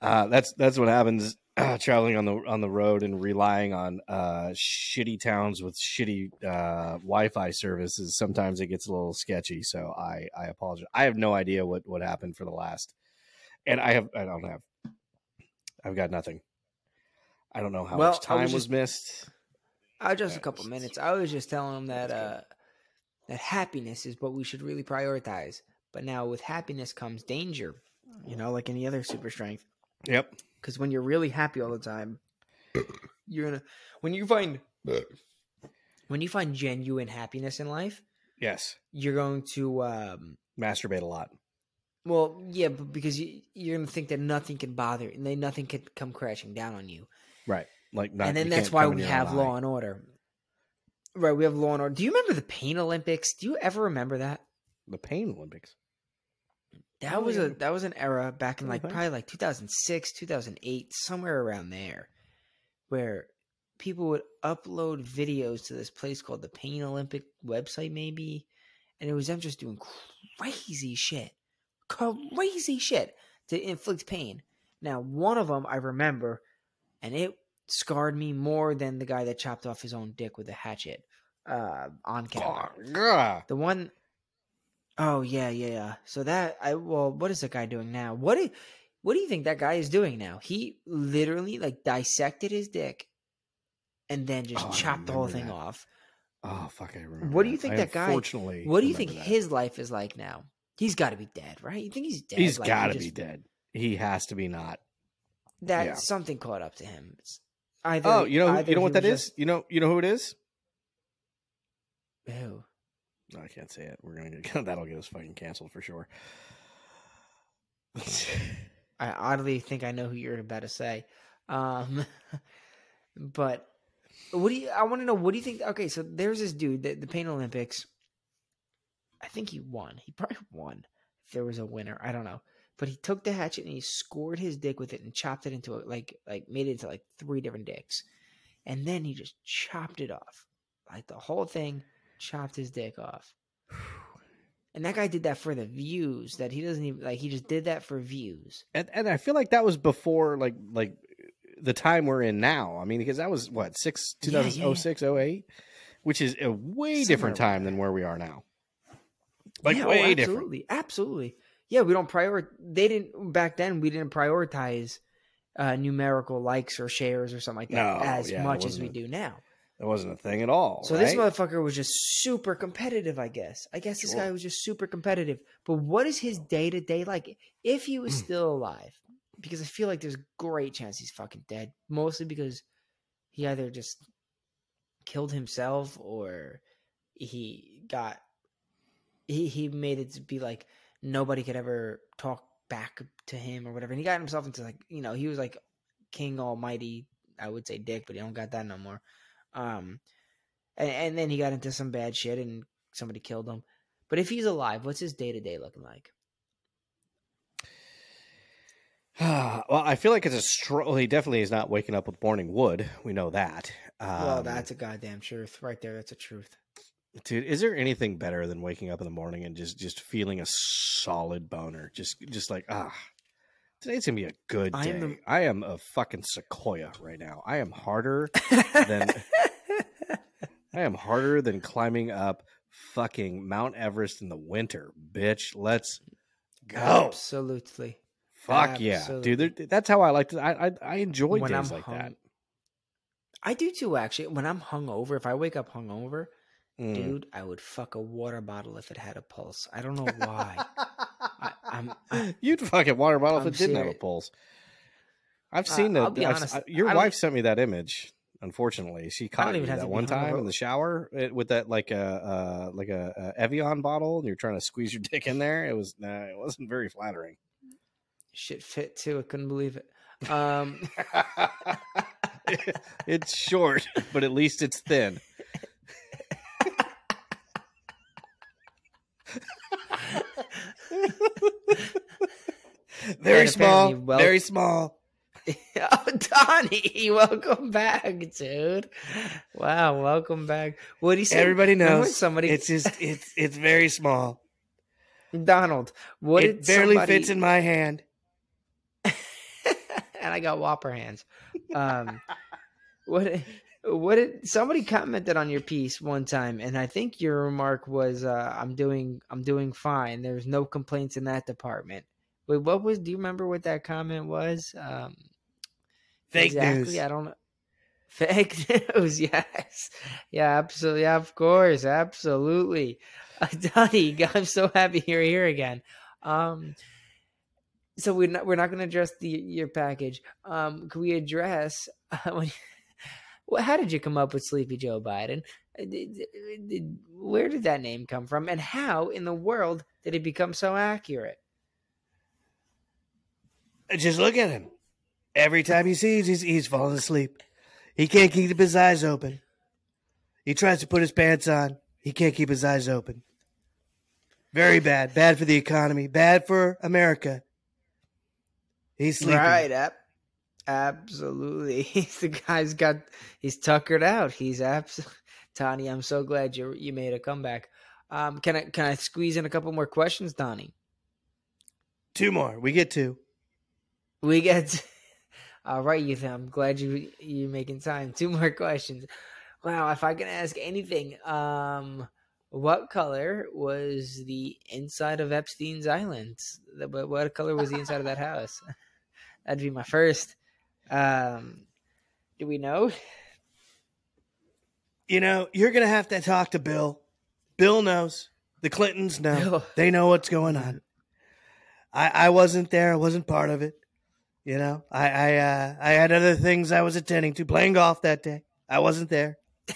uh, that's that's what happens uh, traveling on the on the road and relying on uh, shitty towns with shitty uh, Wi-Fi services. Sometimes it gets a little sketchy. So I I apologize. I have no idea what what happened for the last, and I have I don't have. I've got nothing. I don't know how Well, much I time was was, just- missed. I just a couple it's- minutes. I was just telling him that uh, that happiness is what we should really prioritize. But now with happiness comes danger. You know, like any other super strength. Yep. Because when you're really happy all the time, you're gonna when you find when you find genuine happiness in life, Yes. you're going to um, Masturbate a lot. well, yeah, but because you, you're gonna think that nothing can bother and then nothing can come crashing down on you. Right. Like not, and then that's why we have law and order. Right, we have law and order. Do you remember the Pain Olympics? Do you ever remember that? the Pain Olympics. That Oh, was yeah. a that was an era back in like thanks. probably like 2006, 2008, somewhere around there, where people would upload videos to this place called the Pain Olympic website, maybe, and it was them just doing crazy shit, crazy shit to inflict pain. Now, one of them I remember, and it scarred me more than the guy that chopped off his own dick with a hatchet uh, on camera. Oh, The one Oh yeah, yeah, yeah. So that I well, what is that guy doing now? What do what do you think that guy is doing now? He literally like dissected his dick and then just Oh, chopped the whole remember thing that. off. Oh fuck! I remember. What do you think I that guy- Unfortunately, What do you think that. his life is like now? He's got to be dead, right? You think he's dead? He's Like, got to just- be dead. He has to be not. That yeah. something caught up to him. It's either Oh, you know, you know what that is? You know, you know who it is. Who? No, I can't say it. We're gonna get that'll get us fucking canceled for sure. I oddly think I know who you're about to say. Um, but what do you? I want to know. What do you think? Okay, so there's this dude, the, the Pain Olympics. I think he won. He probably won. If there was a winner, I don't know. But he took the hatchet and he scored his dick with it and chopped it into it, like like made it into like three different dicks, and then he just chopped it off, like the whole thing, chopped his dick off. And that guy did that for the views. That he doesn't even like. He just did that for views. and and I feel like that was before like like the time we're in now. I mean, because that was what six Yeah, oh yeah, 2006 08, which is a way Somewhere different time than where we are now. Like Yeah, oh, way different. absolutely, Absolutely. Yeah, we don't prioritize. They didn't back then. We didn't prioritize uh, numerical likes or shares or something like that No, as yeah, much as we a- do now. It wasn't a thing at all. So this motherfucker was just super competitive. I guess. I guess this guy was just super competitive. But what is his day to day like? If he was Mm. still alive, because I feel like there's a great chance he's fucking dead. Mostly because he either just killed himself or he got he he made it to be like nobody could ever talk back to him or whatever. And he got himself into like you know he was like King Almighty. I would say Dick, but he don't got that no more. Um, and, and then he got into some bad shit and somebody killed him. But if he's alive, what's his day to day looking like? well, I feel like it's a str- well, He definitely is not waking up with morning wood. We know that. Um, well, that's a goddamn truth right there. That's a truth. Dude. Is there anything better than waking up in the morning and just just feeling a solid boner? Just just like ah, today's gonna be a good I day. am the- I am a fucking sequoia right now. I am harder. than I am harder than climbing up fucking Mount Everest in the winter, bitch. Let's go. Absolutely. Fuck yeah, dude. That's how I like to. I I, I enjoy When days I'm like hung- that. I do too, actually. When I'm hungover, if I wake up hungover Mm. dude, I would fuck a water bottle if it had a pulse. I don't know why. I, I'm, I, You'd fucking water bottle I'm if it didn't have a pulse. I've Uh, seen be I've- honest, I- your wife sent me that image. Unfortunately, she caught you have that one time in the shower it, with that like a uh, like a, a Evian bottle, and you're trying to squeeze your dick in there. It was nah, it wasn't very flattering. shit fit too. I couldn't believe it. Um, it's short, but at least it's thin. Very small. very small. oh, Donnie, welcome back, dude. Wow, welcome back. What do you say? Everybody knows. somebody. It's just it's it's very small. Donald. What it barely somebody- fits in my hand. and I got whopper hands. Um, what what did somebody commented on your piece one time, and I think your remark was, uh, "I'm doing I'm doing fine. There's no complaints in that department." Wait, what was? Do you remember what that comment was? Um, Fake exactly, news. I don't know. Fake news, yes, yeah, absolutely, yeah, of course, absolutely. Uh, Donnie, I'm so happy you're here again. Um, so we're not we're not going to address the your package. Um, can we address uh, when, how did you come up with Sleepy Joe Biden? Uh, did- Where did that name come from, and how in the world did it become so accurate? Just look at him. Every time he sees, he's he's falling asleep. He can't keep his eyes open. He tries to put his pants on. He can't keep his eyes open. Very bad. Bad for the economy. Bad for America. He's sleeping. Right, ab- absolutely. He's the guy's got he's tuckered out. He's abs. Donnie, I'm so glad you you made a comeback. Um, can I can I squeeze in a couple more questions, Donnie? Two more. We get two. We get all right, Ethan. I'm glad you you making time. Two more questions. Wow, if I can ask anything, um, what color was the inside of Epstein's island? What color was the inside of that house? That'd be my first. Um, do we know? You know, you're going to have to talk to Bill. Bill knows. The Clintons know. Bill. They know what's going on. I, I wasn't there. I wasn't part of it. You know, I I, uh, I had other things I was attending to, playing golf that day. I wasn't there.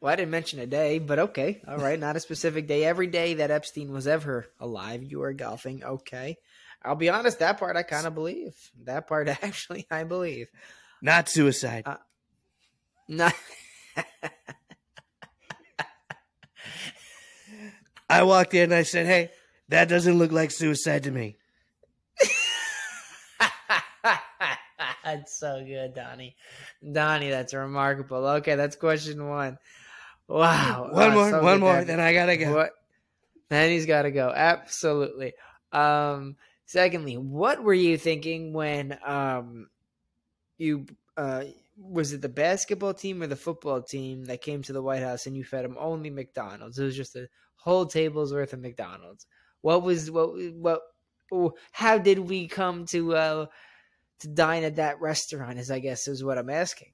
Well, I didn't mention a day, but okay, all right, not a specific day. Every day that Epstein was ever alive, you were golfing. Okay, I'll be honest. That part I kind of believe. That part actually I believe. Not suicide. Uh, Not. I walked in and I said, "Hey, that doesn't look like suicide to me." that's so good, Donnie. Donnie, that's remarkable. Okay, that's question one. Wow. One more, so one more, then I gotta go. What? Then he's got to go. Absolutely. Um. Secondly, what were you thinking when um you uh was it the basketball team or the football team that came to the White House and you fed them only McDonald's? It was just a whole table's worth of McDonald's. What was what what? How did we come to uh to dine at that restaurant? Is I guess is what I'm asking.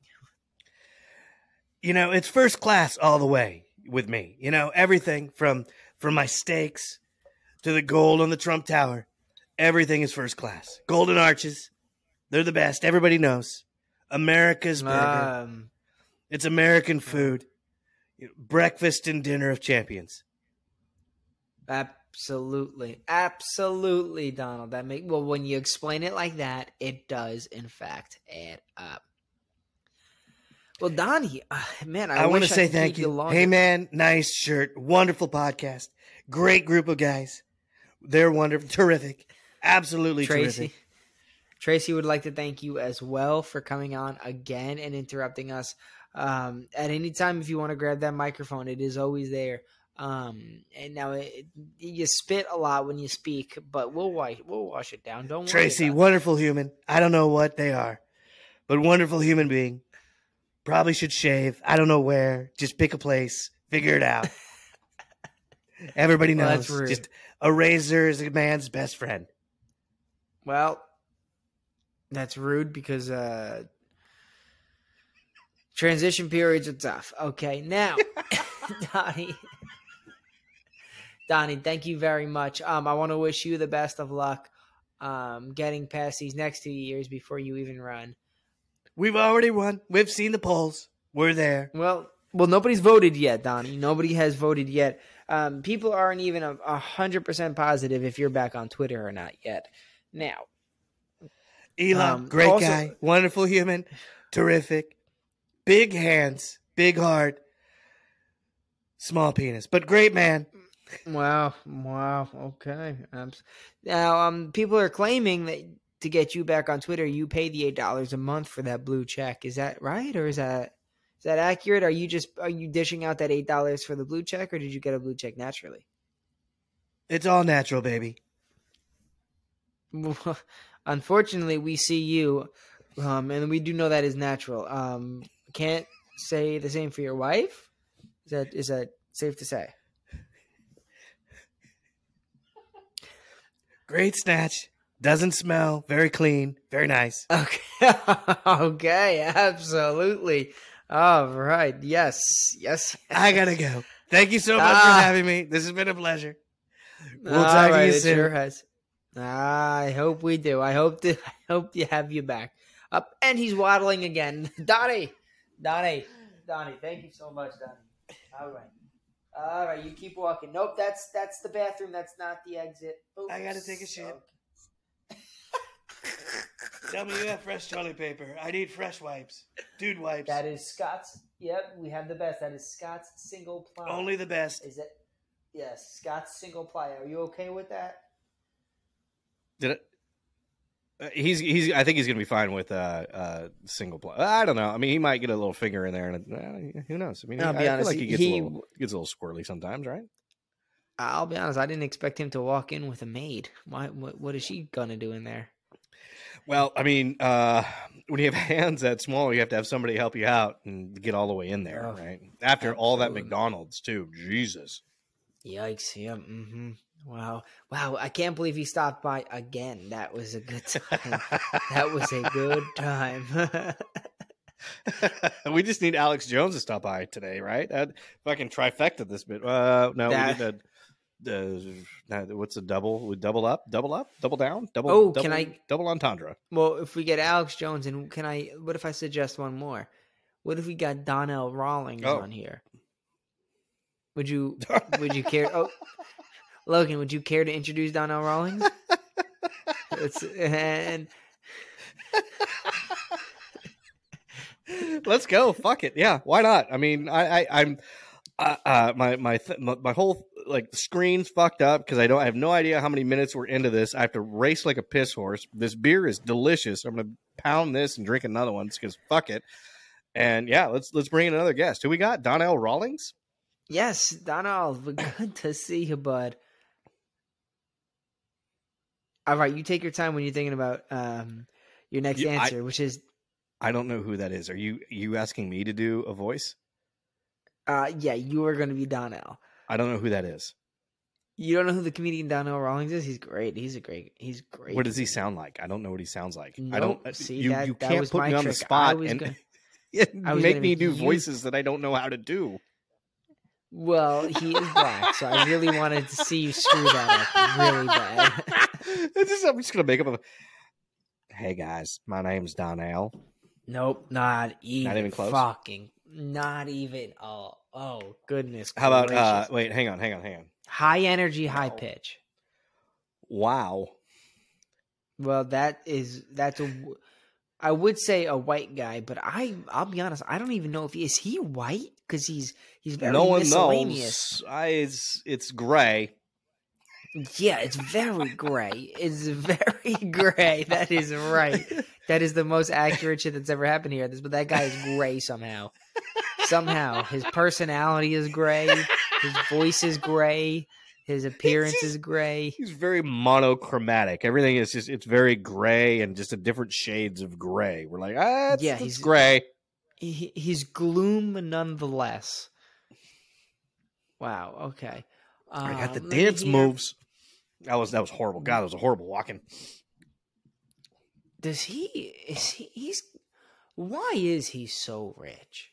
You know, it's first class all the way with me. You know, everything from from my steaks to the gold on the Trump Tower. Everything is first class. Golden arches. They're the best. Everybody knows. America's burger. Um, It's American food. Breakfast and dinner of champions. Absolutely, absolutely, Donald. That make well when you explain it like that, it does in fact add up. Well, Donnie, uh, man, I, I, want to say thank you. longer. Hey, man, nice shirt. Wonderful podcast. Great group of guys. They're wonderful. Terrific. Absolutely Tracy. terrific. Tracy would like to thank you as well for coming on again and interrupting us. Um, at any time, if you want to grab that microphone, it is always there. Um, and now it, you spit a lot when you speak, but we'll wash we'll wash it down. Don't worry Tracy, it. wonderful human. I don't know what they are, but wonderful human being. Probably should shave. I don't know where. Just pick a place. Figure it out. Everybody Well, knows. rude. Just a razor is a man's best friend. Well, that's rude because uh Transition periods are tough. Okay, now, Donnie, Donnie, thank you very much. Um, I want to wish you the best of luck, um, getting past these next two years before you even run. We've already won. We've seen the polls. We're there. Well, well, nobody's voted yet, Donnie. Nobody has voted yet. Um, people aren't even a a hundred percent positive if you're back on Twitter or not yet. Now, Elon, Um, great also- guy, wonderful human, terrific, big hands, big heart, small penis, but great man. Wow, wow, okay. Um, now, um, people are claiming that to get you back on Twitter, you pay the eight dollars a month for that blue check. Is that right, or is that is that accurate? Are you just are you dishing out that eight dollars for the blue check, or did you get a blue check naturally? It's all natural, baby. Unfortunately, we see you, um, and we do know that is natural. Um, can't say the same for your wife. Is that is that safe to say? Great snatch. Doesn't smell. Very clean. Very nice. Okay. okay. Absolutely. All right. Yes. Yes. I gotta go. Thank you so much Ah. for having me. This has been a pleasure. We'll All talk to you soon. Sure has. Ah, I hope we do. I hope to. I hope to have you back. Up and he's waddling again. Donnie. Donnie. Donnie. Thank you so much, Donnie. All right. All right. You keep walking. Nope. That's that's the bathroom. That's not the exit. I gotta take a shit. Okay. Tell me you have fresh toilet paper. I need fresh wipes. Dude wipes. That is Scott's. Yep, we have the best. That is Scott's single ply. Only the best. Is it? Yes, Scott's single ply. Are you okay with that? Did it? Uh, he's he's. I think he's gonna be fine with uh uh single play. I don't know. I mean, he might get a little finger in there, and uh, who knows? I mean, I'll I be feel honest, like he gets he- a little gets a little squirrely sometimes, right? I'll be honest. I didn't expect him to walk in with a maid. Why? What, what is she gonna do in there? Well, I mean, uh, when you have hands that small, you have to have somebody help you out and get all the way in there, Oh, right? After all that. McDonald's too, Jesus. Yikes! Yeah. Mm-hmm. Wow. Wow. I can't believe he stopped by again. That was a good time. that was a good time. we just need Alex Jones to stop by today, right? That fucking trifecta this bit. Uh, no, That- we the, the what's a double? We double up, double up, double down, double. Oh, double, can I- double entendre? well, if we get Alex Jones, and can I? What if I suggest one more? What if we got Donnell Rawlings Oh. on here? Would you? Would you care? Oh, Logan, would you care to introduce Donnell Rawlings? It's, and Let's go. Fuck it. Yeah, why not? I mean, I, I I'm uh, uh my my, th- my my whole like screen's fucked up because I don't I have no idea how many minutes we're into this. I have to race like a piss horse. This beer is delicious. I'm gonna pound this and drink another one because fuck it. And yeah, let's let's bring in another guest. Who we got? Donnell Rawlings. yes, Donnell, good to see you, bud. All right, you take your time when you're thinking about um, your next Yeah, I- answer, which is I don't know who that is. Are you you asking me to do a voice? uh, yeah, you are going to be Donnell. I don't know who that is. You don't know who the comedian Donnell Rawlings is? He's great. He's a great. He's great. What does he sound like? I don't know what he sounds like. I don't. uh, See, you that- you that can't put me on the trick. Spot and gonna- and I was make me do you- voices that I don't know how to do. Well, he is black, so I really wanted to see you screw that up really bad. It's just, I'm just gonna make up a. Hey guys, my name's Donnell. Nope, not even. Not even close? Fucking, not even. Oh, oh, goodness. How about uh wait, hang on, hang on, hang on. high energy, high Wow. pitch? Wow. Well, that is that's a. I would say a white guy, but I I'll be honest, I don't even know if he is he white because he's he's very no one miscellaneous. knows. I it's it's gray. Yeah, it's very gray. It's very gray. That is right. That is the most accurate shit that's ever happened here. This, but that guy is gray somehow. Somehow his personality is gray. His voice is gray. His appearance just- is gray. He's very monochromatic. Everything is just it's very gray and just a different shades of gray. We're like, ah, it's, Yeah, it's he's- gray. He, he's gloom nonetheless. Wow. Okay. I got the Um, dance hear- moves. That was that was horrible. God, that was a horrible walking. Does he? Is he? He's. Why is he so rich?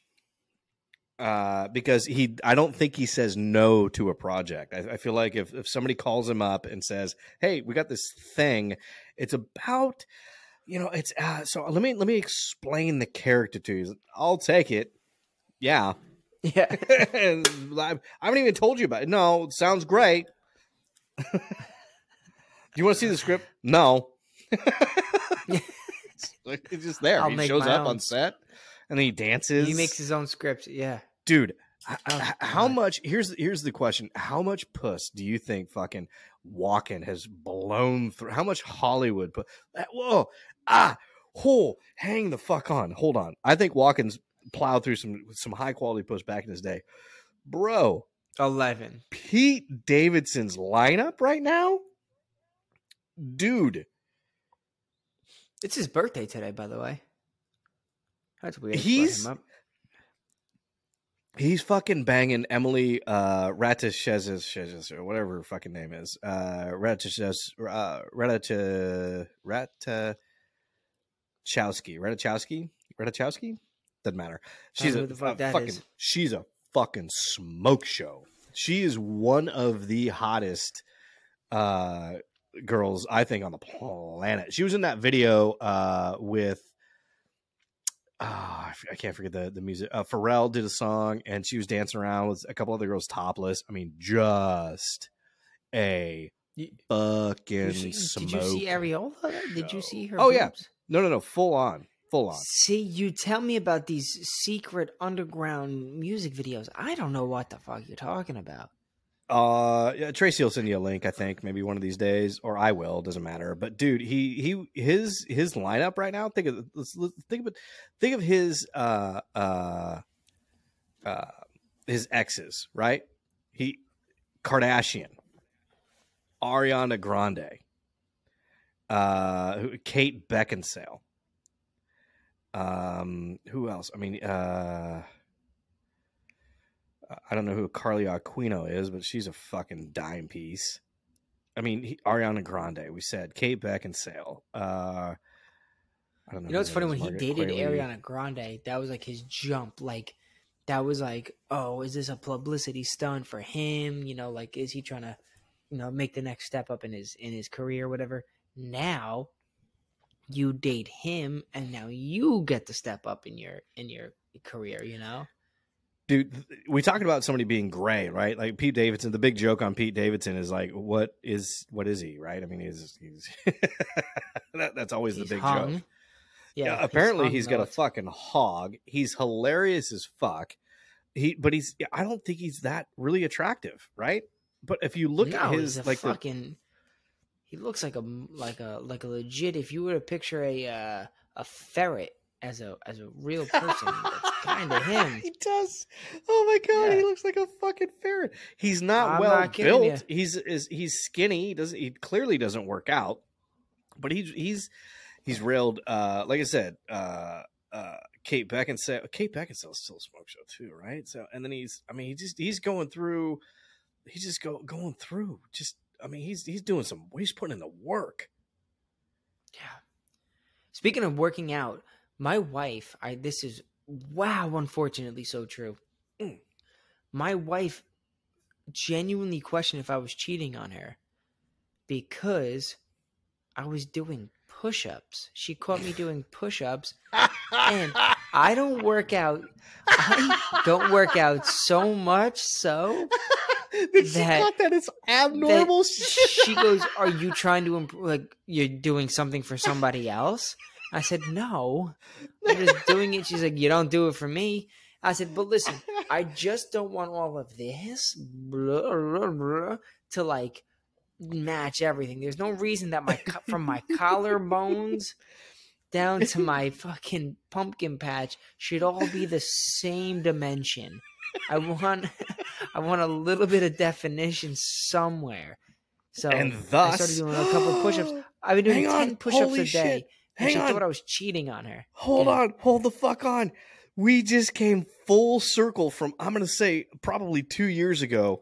uh, because he I don't think he says no to a project. I, I, feel like if, if somebody calls him up and says, "Hey, we got this thing," it's about you know it's uh, so let me let me explain the character to you. I'll take it. Yeah, yeah. I haven't even told you about it. No, it sounds great. Do you want to see the script? No. it's just there. I'll he shows up own. on set and he dances. He makes his own script. Yeah. dude Oh, how God. much here's here's the question how much puss do you think fucking walken has blown through how much hollywood put whoa ah oh hang the fuck on hold on i think walken's plowed through some some high quality puss back in his day bro Eleven. pete davidson's lineup right now dude It's his birthday today, by the way. That's weird. He's-. He's fucking banging Emily uh Ratajkowski or whatever her fucking name is. Uh Ratajkowski uh Ratach Ratachowski. Ratachowski? Ratachowski? Doesn't matter. She's a, fuck a fucking is. she's a fucking smoke show. She is one of the hottest uh girls I think on the planet. She was in that video uh with ah, I f- I can't forget the the music. Uh, Pharrell did a song, and she was dancing around with a couple other girls topless. I mean, just a You- fucking You see- smoke. did you see Areola? Did you see her? Oh, yeah. No, no, no, full on, full on. See, you tell me about these secret underground music videos. I don't know what the fuck you're talking about. Uh, yeah, Tracy will send you a link. I think maybe one of these days, or I will. Doesn't matter. But dude, he he his his lineup right now. Think of let's, let's think of. Think of his uh uh uh his exes. Right. He Kardashian, Ariana Grande, uh, Kate Beckinsale. Um, who else? I mean, uh. I don't know who Carly Aquino is, but she's a fucking dime piece. I mean, he, Ariana Grande, we said Kate Beckinsale. Uh, I don't know. You know, it's funny when he dated Qualley. Ariana Grande, that was like his jump. Like, that was like, oh, is this a publicity stunt for him? You know, like, is he trying to, you know, make the next step up in his in his career, or whatever? Now, you date him, and now you get to step up in your in your career. You know, dude. We talking about somebody being gray, right? Like Pete Davidson. The big joke on Pete Davidson is like, what is what is he, right? I mean, he's he's that, that's always he's the big hung. joke. Yeah, Yeah, apparently he's though. got a fucking hog. He's hilarious as fuck. He, but he's. I don't think he's that really attractive, right? But if you look no, at his like the fucking. He looks like a like a like a legit. If you were to picture a uh, a ferret as a as a real person, that's kind of him. he does. Oh my god, he looks like a fucking ferret. He's not I'm well not built. He's is he's skinny. He doesn't. He clearly doesn't work out. But he's he's he's railed. Uh, like I said, uh, uh, Kate Beckinsale. Kate Beckinsale's still a smoke show too, right? So and then he's. I mean, he just he's going through. He's just go going through. Just I mean, he's he's doing some. He's putting in the work. Yeah. Speaking of working out, my wife, I this is wow, unfortunately so true. Mm. My wife genuinely questioned if I was cheating on her because I was doing push-ups. She caught me doing push-ups. And I don't work out. I don't work out so much so That she thought that it's abnormal. that she goes, "Are you trying to improve? Like you're doing something for somebody else?" I said, "No, I'm just doing it." She's like, "You don't do it for me." I said, "But listen, I just don't want all of this blah, blah, blah, to like match everything. There's no reason that my from my collarbones down to my fucking pumpkin patch should all be the same dimension. I want I want a little bit of definition somewhere. So and thus, I started doing a couple of push-ups. I've been doing Hang on, ten push-ups a day. shit. And she Hang on. thought I was cheating on her. Hold Yeah. on, hold the fuck on. We just came full circle from I'm gonna say probably two years ago.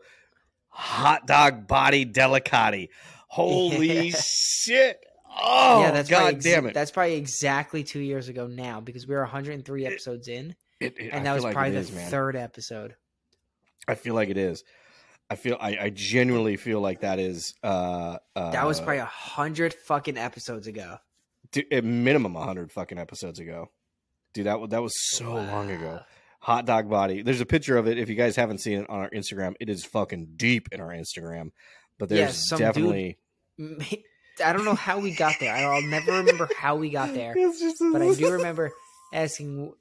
Hot dog body delicati. Holy shit! Oh, yeah, that's god ex- damn it! That's probably exactly two years ago now because we were 103 episodes in, It- it- and that was like probably it the is, third episode. I feel like it is. I feel I, I genuinely feel like that is uh, uh That was probably a hundred fucking episodes ago. At minimum hundred fucking episodes ago. Dude, that that was so long ago. Hot dog body. There's a picture of it. If you guys haven't seen it on our Instagram, it is fucking deep in our Instagram. But Yeah, there's dude- definitely. I don't know how we got there. I'll never remember how we got there, but I do remember asking.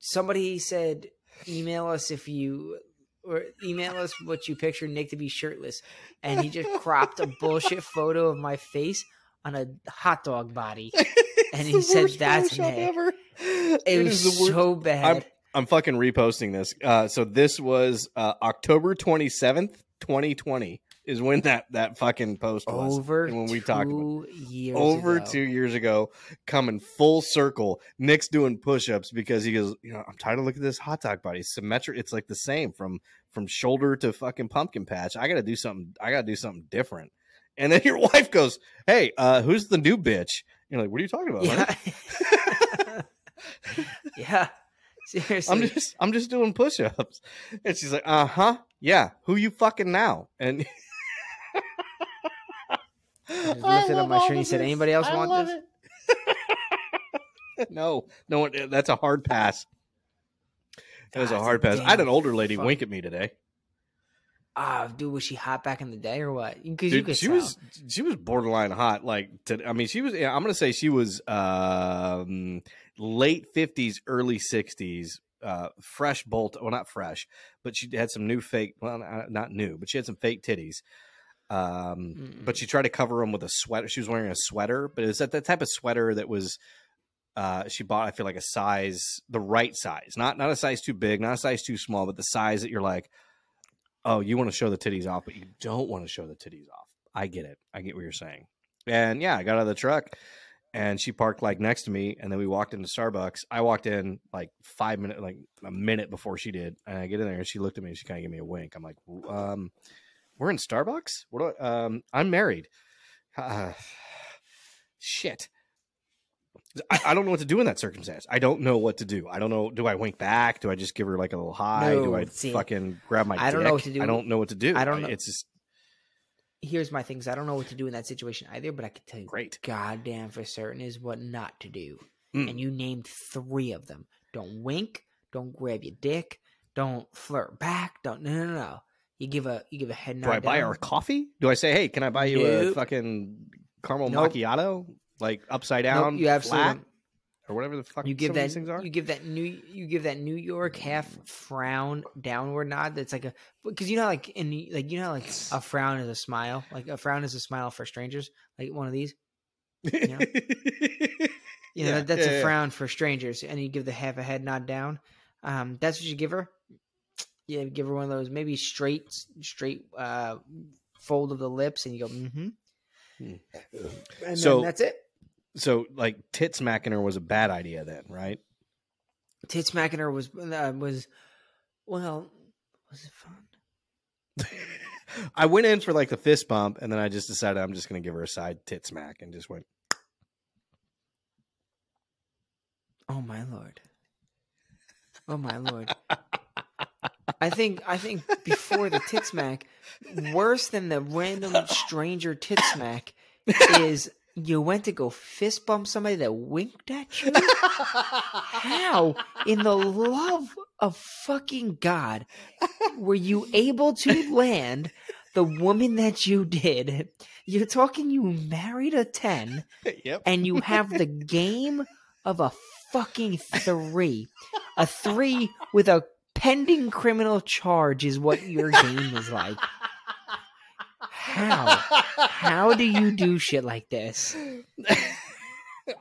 Somebody said, "Email us if you." Or email us what you picture Nick to be shirtless, and he just cropped a bullshit photo of my face on a hot dog body. and he said, "That's Photoshop Nick." ever. It, was worst. so bad. I'm- I'm fucking reposting this. Uh, so this was uh, October 27th, 2020 is when that that fucking post was. over when we talked about years over ago. two years ago, coming full circle. Nick's doing push-ups because he goes, you know, I'm tired of looking at this hot dog body. Symmetric, it's like the same from from shoulder to fucking pumpkin patch. I gotta do something. I gotta do something different. And then your wife goes, "Hey, uh, who's the new bitch?" You're like, "What are you talking about?" honey?" Yeah. yeah. Seriously. I'm just I'm just doing push-ups. And she's like, "Uh-huh. Yeah. Who you fucking now?" And just lifted up my shirt and he said, "Anybody else want this?" this? no. No one that's a hard pass. That was a hard pass. I had an older lady fuck- wink at me today. Ah, dude, was she hot back in the day or what? Because you could she tell. was she was borderline hot. Like, to, I mean, she was. Yeah, I'm gonna say she was um, late fifties, early sixties. Uh, fresh bolt. Well, not fresh, but she had some new fake. Well, not- not new, but she had some fake titties. Um, Mm. but she tried to cover them with a sweater. She was wearing a sweater, but it was that that type of sweater that was. Uh, she bought, I feel like a size, the right size, not not a size too big, not a size too small, but the size that you're like, oh, you want to show the titties off, but you don't want to show the titties off. I get it. I get what you're saying. And yeah, I got out of the truck and she parked like next to me. And then we walked into Starbucks. I walked in like five minutes, like a minute before she did. And I get in there and she looked at me and she kind of gave me a wink. I'm like, um, we're in Starbucks? What do I, um, I'm married. Uh, shit. I, I don't know what to do in that circumstance. I don't know what to do. I don't know. Do I wink back? Do I just give her like a little hi? do I see, fucking grab my I don't dick? know what to do. I don't know what to do. I don't know- It's just Here's my things. I don't know what to do in that situation either, but I can tell you great. goddamn for certain is what not to do. Mm. And you named three of them. Don't wink. Don't grab your dick. Don't flirt back. Don't no no no. no. You give a you give a head nod. Do I buy her a coffee? Do I say, hey, can I buy you a fucking caramel Nope. macchiato? Like upside Nope, down, you absolutely flat, or whatever the fuck you give some of that these things are? you give that new you give that New York half frown downward nod. That's like a because you know like in like you know like a frown is a smile. Like a frown is a smile for strangers. Like one of these. know? You know Yeah, that's yeah, a yeah. frown for strangers, and you give the half a head nod down. Um, that's what you give her. Yeah, give her one of those maybe straight straight uh fold of the lips, and you go mm-hmm. Hmm. And So- then that's it. So, like, tit smacking her was a bad idea then, right? Tit smacking her was uh, was well was it fun? I went in for like the fist bump, and then I just decided I'm just going to give her a side tit smack, and just went. Oh my lord. Oh my lord. I think I think before the tit smack, worse than the random stranger tit smack is you went to go fist bump somebody that winked at you. How in the love of fucking God were you able to land the woman that you did? You're talking you married a 10 yep. and you have the game of a fucking three. A three with a pending criminal charge is what your game is like. How? How do you do shit like this?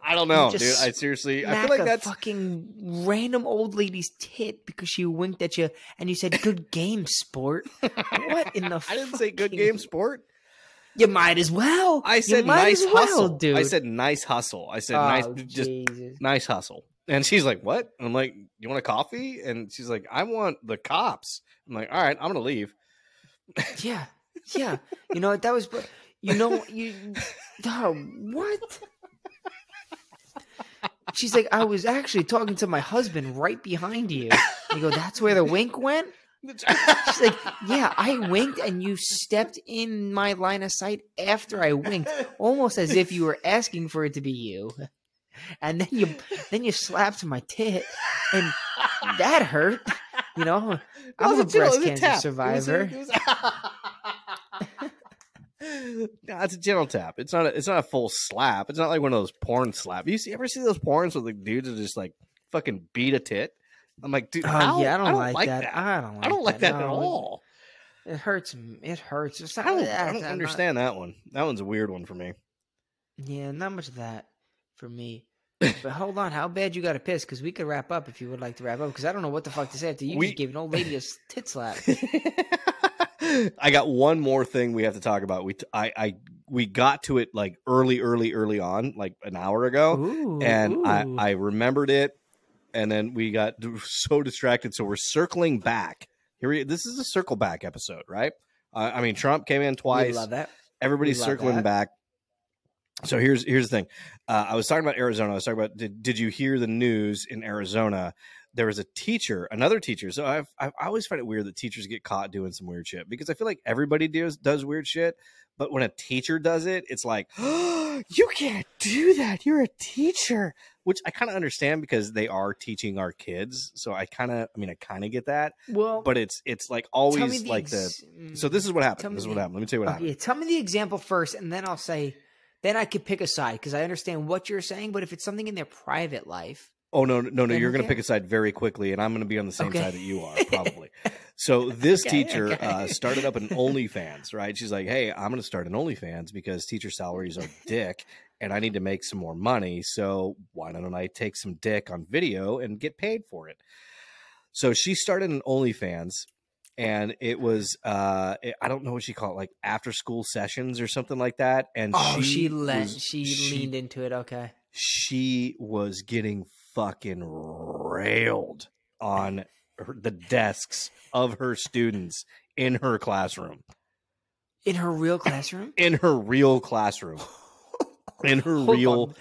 I don't know, dude. I seriously, I feel like a that's fucking random old lady's tit because she winked at you and you said, "Good game, sport." What in the? I didn't say good game sport. You might as well. I said nice well, hustle. dude. I said nice hustle. I said oh, nice, just Jesus. nice hustle. And she's like, "What?" And I'm like, "You want a coffee?" And she's like, "I want the cops." I'm like, "All right, I'm gonna leave." Yeah, yeah. You know? That was. You know you. Oh, what? She's like, I was actually talking to my husband right behind you. You go, that's where the wink went. She's like, yeah, I winked and you stepped in my line of sight after I winked, almost as if you were asking for it to be you. And then you then you slapped my tit, and that hurt. You know, I'm a breast cancer survivor. no, it's a gentle tap. It's not. A, it's not a full slap. It's not like one of those porn slap. You see, ever see those porns where the dudes are just like fucking beat a tit? I'm like, dude, Oh how- yeah, I don't, I don't like, like that. that. I don't. Like I don't like that, no, at all. It hurts. It hurts. It's I don't. that- I don't that- understand that one. That one's a weird one for me. Yeah, not much of that for me. But hold on, how bad you got to piss? Because we could wrap up if you would like to wrap up. Because I don't know what the fuck to say after you We- just gave an old lady a tit slap. I got one more thing we have to talk about. We t- I I we got to it like early, early, early on, like an hour ago, Ooh, and I ooh. I remembered it, and then we got so distracted. So we're circling back. Here, we, this is a circle back episode, right? Uh, I mean, Trump came in We twice. love that. Everybody's love circling that. back. So here's here's the thing. Uh, I was talking about Arizona. I was talking about did, did you hear the news in Arizona? There was a teacher, another teacher. So I've, I've I always find it weird that teachers get caught doing some weird shit because I feel like everybody does does weird shit, but when a teacher does it, it's like you can't do that. You're a teacher, which I kind of understand because they are teaching our kids. So I kind of, I mean, I kind of get that, Well, but it's it's like always the like the. ex- mm, So this is what happened. This is what the- happened. Let me tell you what happened. Okay, tell me the example first, and then I'll say. Then I could pick a side because I understand what you're saying. But if it's something in their private life, Oh no, no, no! You're going to pick a side very quickly, and I'm going to be on the same Okay. side that you are, probably. so this Okay, teacher okay. uh, started up an OnlyFans, right? She's like, "Hey, I'm going to start an OnlyFans because teacher salaries are dick, and I need to make some more money. So why don't I take some dick on video and get paid for it?" So she started an OnlyFans, and it was uh, I don't know what she called it, like after school sessions or something like that. And oh, she, she lent, was- she, she- leaned into it. Okay, she was getting fucking railed on her, the desks of her students in her classroom, in her real classroom. in her real classroom, in her Hold real on.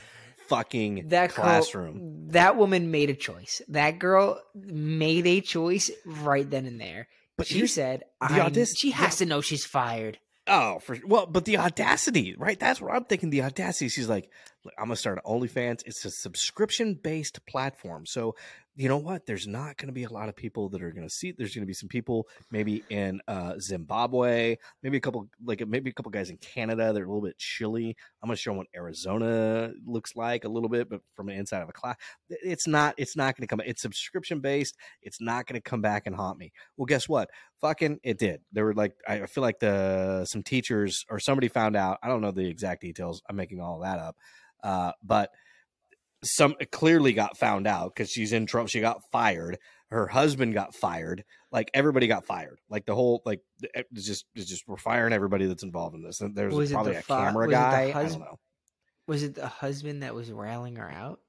fucking that girl- classroom. that woman made a choice. That girl made a choice right then and there. But she said, the "She has to know she's fired." Oh, for well, but the audacity, right? That's what I'm thinking. The audacity. She's like, I'm gonna start an OnlyFans. It's a subscription based platform. So you know what? There's not gonna be a lot of people that are gonna see. There's gonna be some people maybe in uh, Zimbabwe, maybe a couple like maybe a couple guys in Canada. They're a little bit chilly. I'm gonna show them what Arizona looks like a little bit, but from the inside of a class. It's not. It's not gonna come. It's subscription based. It's not gonna come back and haunt me. Well, guess what? fucking it did there were like i feel like the some teachers or somebody found out i don't know the exact details i'm making all that up uh but some clearly got found out because she's in trouble. She got fired. Her husband got fired. Like everybody got fired. Like the whole like eh, it's just it's just we're firing everybody that's involved in this. And there's Was probably the a fi- camera was it the guy. I don't know. Was it the husband that was railing her out?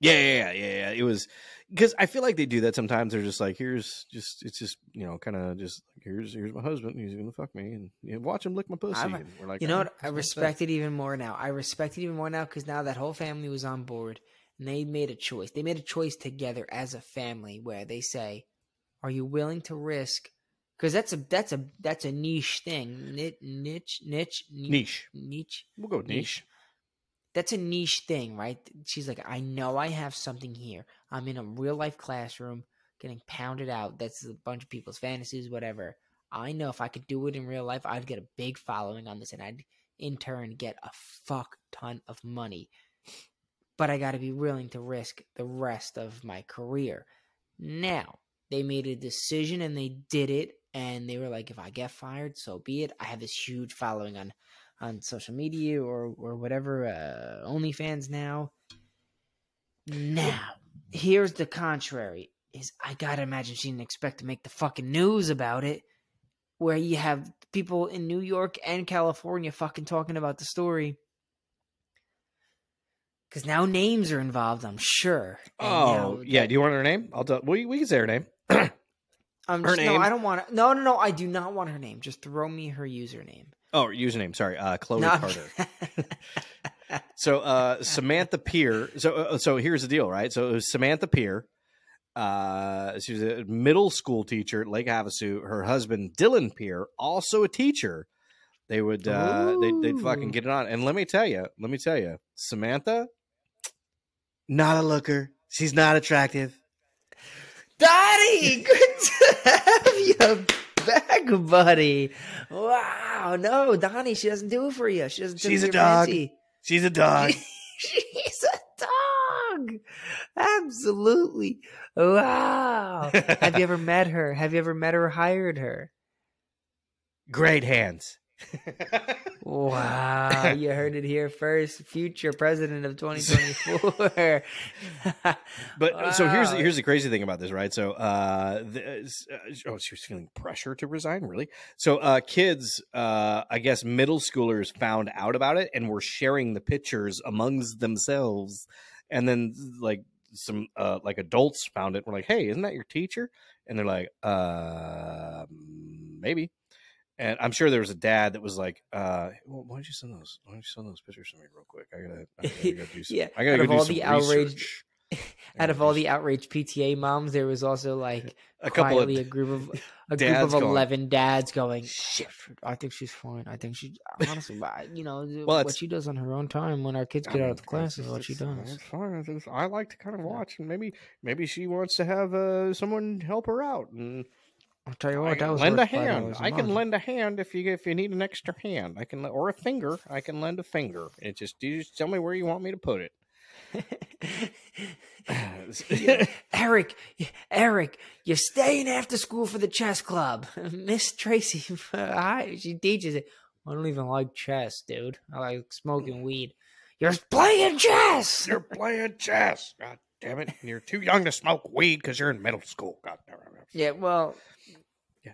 Yeah, yeah, yeah, yeah. yeah. It was because I feel like they do that sometimes. They're just like, here's just it's just you know, kind of just like, here's here's my husband. He's gonna fuck me, and you know, watch him lick my pussy. I'm- and we're like, You know "Oh, what? I respect it even more now. I respect it even more now because now that whole family was on board and they made a choice. They made a choice together as a family where they say, "Are you willing to risk?" Because that's a that's a that's a niche thing. Niche niche niche niche. niche. We'll go niche. Niche. That's a niche thing, right? She's like, I know I have something here. I'm in a real life classroom getting pounded out. That's a bunch of people's fantasies, whatever. I know if I could do it in real life, I'd get a big following on this and I'd in turn get a fuck ton of money. But I got to be willing to risk the rest of my career. Now, they made a decision and they did it and they were like if I get fired, so be it. I have this huge following on on social media or or whatever uh OnlyFans now. Now, here's the contrary is I got to imagine she didn't expect to make the fucking news about it where you have people in New York and California fucking talking about the story. Cuz now names are involved, I'm sure. And Oh now yeah. Do you want her name? I'll tell. We we can say her name. I'm Her just, no. I don't want. No, no, no. I do not want her name. Just throw me her username. Oh, username. Sorry, uh, Chloe No, Carter. So uh, Samantha Peer. So uh, so here's the deal, right? So it was Samantha Peer. Uh, she was a middle school teacher at Lake Havasu. Her husband Dylan Peer, also a teacher. They would uh, they'd, they'd fucking get it on. And let me tell you, let me tell you, Samantha. Not a looker. She's not attractive. Dottie, good to have you back, buddy. Wow, no, Donnie, she doesn't do it for you. She doesn't. She's a dog. fancy. She's a dog. She's a dog. Absolutely. Wow. Have you ever met her? Have you ever met her or hired her? Great hands. Wow. You heard it here first. Future president of 2024. But so here's here's the crazy thing about this, right? So, uh, the, uh, oh, she was feeling pressure to resign, really. So, uh, kids, uh, I guess middle schoolers found out about it and were sharing the pictures amongst themselves, and then like some uh like adults found it. We're like, hey, isn't that your teacher? And they're like, uh, maybe. And I'm sure there was a dad that was like, uh, well, why don't you send those? Why don't you send those pictures to me real quick? I gotta, I gotta go do some. Yeah, I gotta out go of all the research. Out of all the outraged PTA moms, there was also like a couple of a group of a group dads of going, eleven dads going. Shit, I think she's fine. I think she honestly, you know, Well, what she does on her own time when our kids get out of the class is what she does. It's fine. It's I like to kind of watch, and maybe maybe she wants to have uh, someone help her out. And I'll tell you what, that can was lend a worth $5 hand. I can lend a hand if you if you need an extra hand. I can or a finger. I can lend a finger. It just you just tell me where you want me to put it. Eric, Eric, you're staying after school for the chess club. Miss Tracy, hi, she teaches it. I don't even like chess, dude. I like smoking mm. weed. You're playing chess. You're playing chess. God damn it! You're too young to smoke weed because you're in middle school. God damn it. Yeah, well,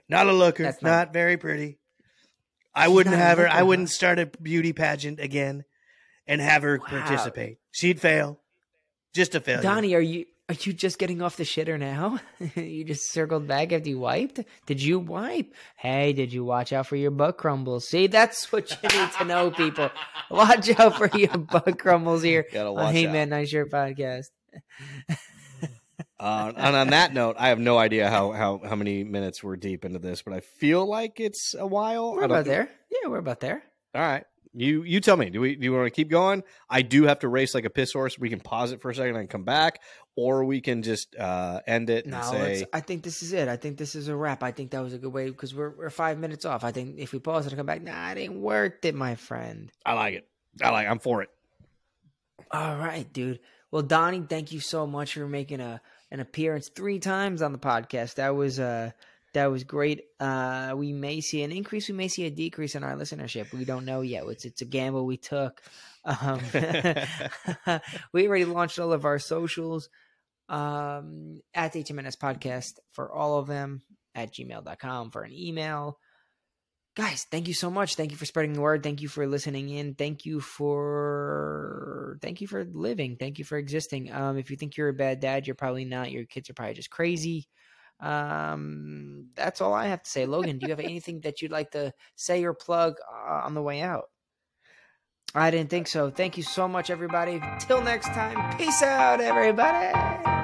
Not a looker. That's not, not- very pretty. I She's wouldn't not a have her. looker, I huh? wouldn't start a beauty pageant again and have her Wow. participate. She'd fail. Just a failure. Donnie, are you are you just getting off the shitter now? you just circled back after you wiped? Did you wipe? Hey, did you watch out for your butt crumbles? See, that's what you need to know, people. Watch out for your butt crumbles here Gotta on watch Hey out. Man Nice Shirt Podcast. Uh, and on that note, I have no idea how, how, how many minutes we're deep into this, but I feel like it's a while. We're about there. Yeah, we're about there. All right. You you tell me. Do we do you want to keep going? I do have to race like a piss horse. We can pause it for a second and come back, or we can just uh, end it and No, say I think this is it. I think this is a wrap. I think that was a good way because we're we're five minutes off. I think if we pause it and come back, nah, it ain't worth it, my friend. I like it. I like. I'm for it. All right, dude. Well, Donnie, thank you so much for making a an appearance three times on the podcast. That was uh that was great. Uh we may see an increase, we may see a decrease in our listenership. We don't know yet. It's it's a gamble we took. Um we already launched all of our socials um at HMNS podcast for all of them at gmail.com for an email guys thank you so much. Thank you for spreading the word. Thank you for listening in. Thank you for thank you for living. Thank you for existing. Um if you think you're a bad dad you're probably not. Your kids are probably just crazy. Um that's all i have to say. Logan do you have anything that you'd like to say or plug uh, on the way out? I didn't think so. Thank you so much everybody. Till next time peace out everybody